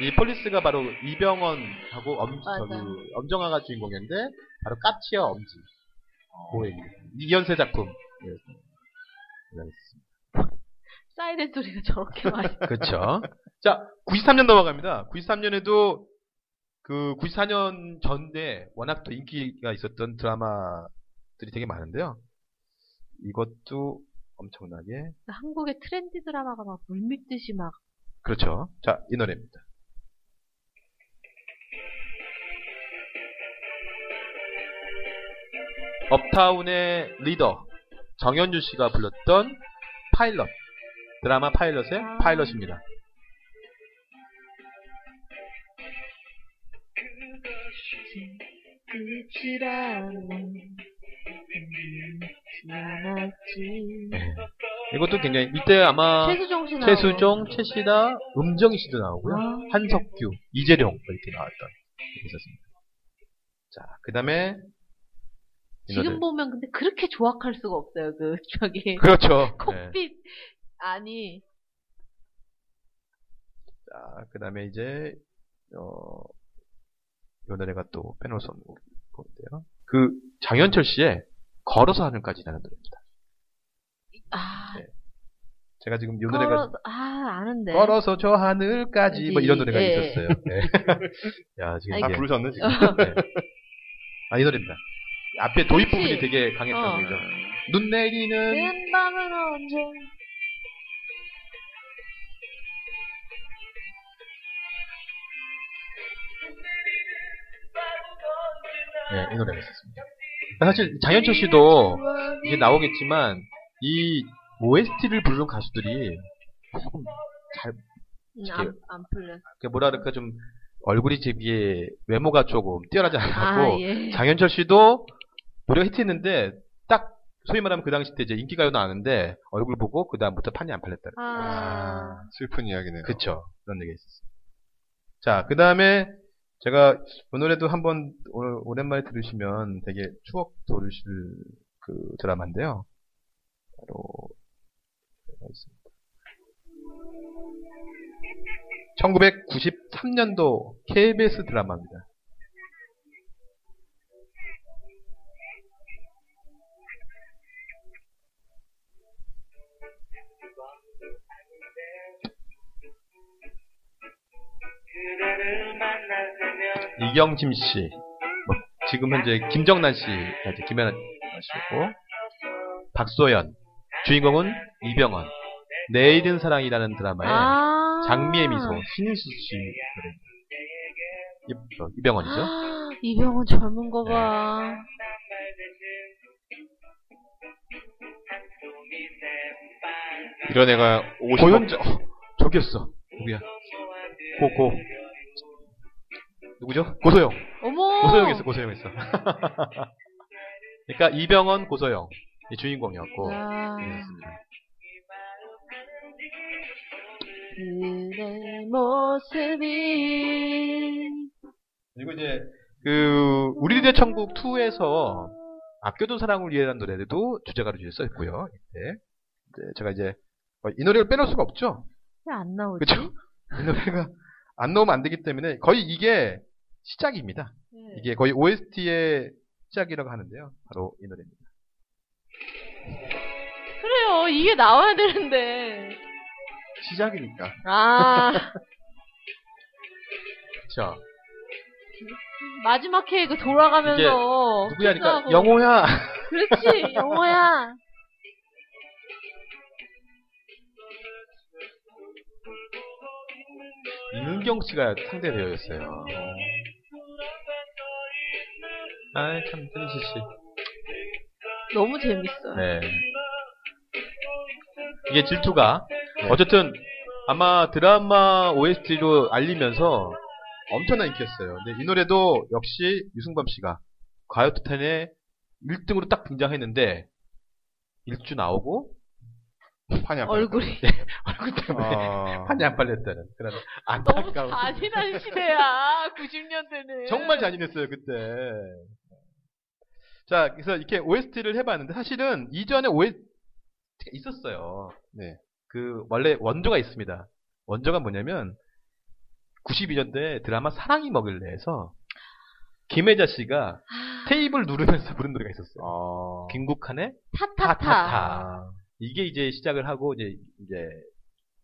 이 폴리스가 바로 이병헌하고 엄, 엄정화가 주인공이었는데 바로 까치와 엄지 그 이현세 작품. 예. 사이렌 소리가 저렇게 많이. 그렇죠. 자, 93년 넘어갑니다. 93년에도 그 94년 전에 워낙 또 인기가 있었던 드라마들이 되게 많은데요. 이것도 엄청나게 한국의 트렌디 드라마가 막 물밀듯이 막. 그렇죠. 자, 이 노래입니다. 업타운의 리더 정연준 씨가 불렀던 파일럿 드라마 파일럿의 아. 파일럿입니다. 네. 이것도 굉장히 이때 아마 최수종 씨 나오고. 최수종, 최시다, 음정희 씨도 나오고요. 아. 한석규, 이재룡 이렇게 나왔던 게 있었습니다. 자, 그 다음에 지금 보면 근데 그렇게 조악할 수가 없어요. 그 저기 그렇죠. 네. 콕빛 아니 자, 그 다음에 이제 어, 이 노래가 또 빼놓을 수 없는 곡인데요. 그 장현철 씨의 걸어서 하늘까지라는 노래입니다. 아 네. 제가 지금 이 노래가 걸어 아 아는데 걸어서 저 하늘까지 뭐 이런 노래가 예. 있었어요. 네. 야 지금 아니, 아, 부르셨네, 지금. 네. 아, 이 노래입니다. 앞에 도입? 부분이 되게 강했던 어. 거죠. 눈 내리는 네, 이 노래가 있었습니다. 사실 장현철 씨도 이게 나오겠지만 이 OST를 부르는 가수들이 조금 잘 음, 안, 안 풀려 그 뭐라 그럴까 좀 얼굴이 제 비해 외모가 조금 뛰어나지 않았고 아, 예. 장현철 씨도 노래가 히트했는데 딱 소위 말하면 그 당시 때 이제 인기가요 나왔는데 얼굴 보고 그 다음부터 판이 안 팔렸다. 아, 슬픈 이야기네요. 그쵸. 그런 얘기가 있었어요. 자, 그 다음에 제가 이 노래도 한번 오- 오랜만에 들으시면 되게 추억 돋으실 그 드라마인데요. 바로 뭐가 있습니다. 1993년도 KBS 드라마입니다. 이경짐 씨, 뭐 지금 현재 김정난 씨가 이제 김연아 씨고 박소연, 주인공은 이병헌, 내일은 사랑이라는 드라마의 아. 장미의 미소 신인수 씨. 이- 이병헌이죠. 아, 이병헌 젊은 거 봐. 이런 애가 50억 고현자, 어, 저기였어. 누구야? 고 고 누구죠? 고소영. 어머. 고소영했어, 고소영했어. 그러니까 이병헌, 고소영 이 주인공이었고 야. 그랬습니다. 그대 모습이 그리고 이제 그 우리들의 천국 2에서 아껴둔 사랑을 위해라는 노래도 주제가로 이제 써 있고요. 네. 이제 제가 이제 어, 이 노래를 빼놓을 수가 없죠. 왜 안 나오지? 그렇죠? 이 노래가 안 나오면 안 되기 때문에 거의 이게 시작입니다. 네. 이게 거의 OST의 시작이라고 하는데요. 바로 이 노래입니다. 그래요. 이게 나와야 되는데. 시작이니까. 아, 자, 마지막 케이크 돌아가면서. 누구야? 그러니까 키스하고. 영호야. 그렇지, 영호야. 이은경 씨가 상대 배우였어요. 아이 참 현실 씨. 너무 재밌어요. 네. 이게 질투가 네. 어쨌든 아마 드라마 OST로 알리면서 엄청난 인기였어요. 근데 이 노래도 역시 유승범 씨가 가요투텐에 1등으로 딱 등장했는데 일주 나오고 판이 안 얼굴이. 얼굴 때문에 아. 판이 안 팔렸다는 그런 너무 안타까운 잔인한 시대야. 90년대는. 정말 잔인했어요 그때. 자 그래서 이렇게 OST를 해봤는데 사실은 이전에 OST가 있었어요. 네. 그 원래 원조가 있습니다. 원조가 뭐냐면 92년대 드라마 사랑이 먹을래에서 김혜자 씨가 테이블 누르면서 부른 노래가 있었어요. 아. 김국한의 타타타. 타타타. 이게 이제 시작을 하고 이제 이제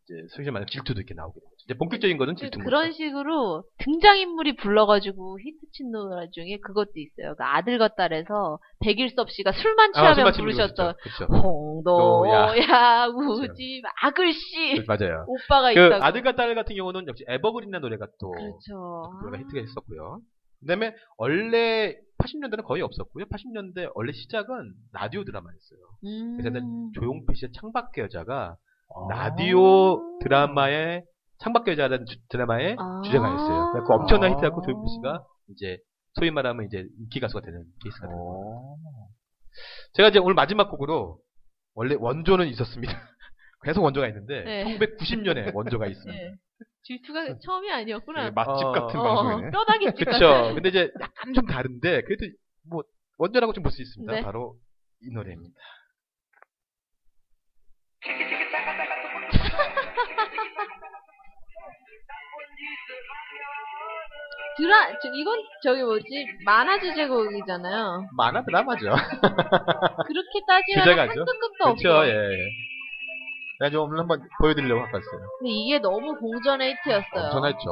이제 소위 말하는 질투도 이렇게 나오게 되죠. 이제 본격적인 거는 질투. 그런 식으로 등장인물이 불러가지고 히트친 노래 중에 그것도 있어요. 그 아들과 딸에서 백일섭 씨가 술만 취하면 부르셨던 그렇죠. 홍도야 우지 아글 씨 맞아요. 오빠가 그 있다고. 아들과 딸 같은 경우는 역시 Evergreen이라는 노래가 또 그렇죠. 노래가 히트가 했었고요. 그다음에 원래 80년대는 거의 없었고요. 80년대 원래 시작은 라디오 드라마였어요. 음. 그래서 조용필 씨의 창밖의 여자가 아. 라디오 드라마의 창밖의 여자라는 주- 드라마의 아. 주제가였어요. 그 엄청난 아. 히트하고 조용필 씨가 이제 소위 말하면 이제 인기 가수가 되는 케이스가 되는 거예요. 어. 제가 이제 오늘 마지막 곡으로 원래 원조는 있었습니다. 계속 원조가 있는데 네. 1990년에 원조가 있습니다. 예. 질투가 처음이 아니었구나. 되게 맛집 어. 같은 어, 방송이네. 뼈다귀 집 그렇죠. 같은. 근데 이제 약간 좀 다른데 그래도 뭐 원조라고 좀 볼 수 있습니다. 네. 바로 이 노래입니다. 드라 저, 이건 저기 뭐지 만화 주제곡이잖아요. 만화 드라마죠. 그렇게 따지면 주제가죠. 한도 끝도 없어. 그렇죠. 예. 제가 좀 오늘 한번 보여드리려고 갖고 왔어요. 근데 이게 너무 공전의 히트였어요. 엄청났죠.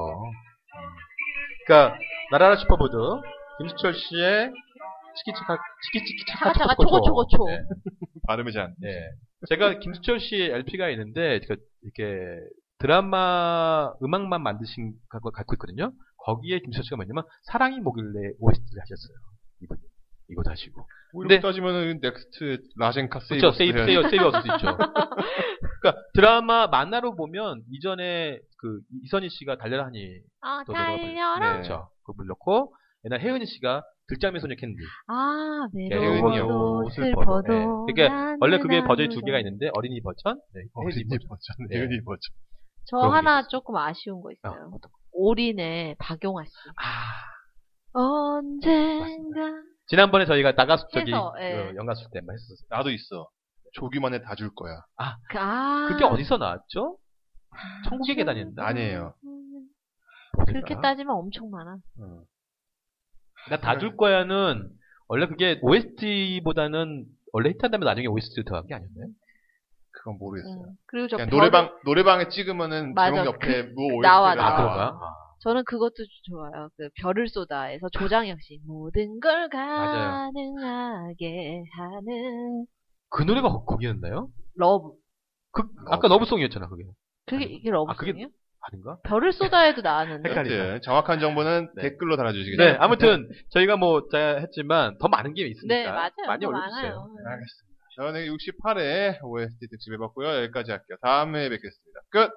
그러니까 나라라 슈퍼보드 김수철 씨의 치키치카 치키치키 차카 차가 차가 초코 초고 초고 초. 네. 발음이 잘 안. 예. 제가 김수철 씨의 LP가 있는데 제가 이렇게 드라마 음악만 만드신 거 갖고 있거든요. 거기에 김수철 씨가 뭐냐면 사랑이 뭐길래 OST를 하셨어요. 이거 하시고. 뭐 근데- 이렇게 따지면은 넥스트 라젠카 그렇죠. Save Us Save. Save Save Us도 있죠. 그러니까 드라마 만화로 보면 이전에 그 이선희 씨가 달려라 하니 아또 불- 달려라. 네. 그렇죠. 그 불렀고 옛날 혜은이 씨가 들장미 소녀 캔디. 아 혜은이요. 외로워도 슬퍼도. 슬퍼도. 네. 그게 나는 원래 그게 버전이 두. 개가 있는데 어린이 버전, 네, 혜은이 어린이 버전. 버전, 네. 혜은이 버전. 저 그런 게 하나. 조금 아쉬운 거 어, 있어요. 어떤 거? 올인의 박용화 씨. 아, 언젠가. 지난번에 저희가 나가수 저기 해서, 예. 그 연가수 때만 했었어요. 나도 있어. 조기만에 다 줄 거야. 그, 아. 그게 어디서 나왔죠? 천국의 계단이었나? 아니에요. 그렇게 따지면 엄청 많아. 응. 그러니까 다줄 거야는 원래 그게 OST보다는 원래 히트한 다음에 나중에 OST를 들어간 게 아니었나요? 그건 모르겠어요. 응. 그리고 저 그냥 별을- 노래방 노래방에 찍으면은 맞아. 제목 옆에 뭐 나와, OST 가 나와. 아, 그런가? 아. 저는 그것도 좋아요. 그 별을 쏘다에서 조장혁 씨 모든 걸. 가능하게 하는 그 노래가 거- 거기였나요? Love. 그 아까 love song이었잖아 그게. 그게 이게 아, 그게- love song이요? 아닌가? 별을 쏘다에도 나왔는데. 아무튼 정확한 정보는 네. 댓글로 달아주시기 네, 바랍니다. 아무튼 저희가 뭐 제가 했지만 더 많은 게 있으니까 네, 맞아요. 많이 더 올려주세요. 많아요. 알겠습니다. 저는 68회 OST 특집 해봤고요. 여기까지 할게요. 다음에 뵙겠습니다. 끝!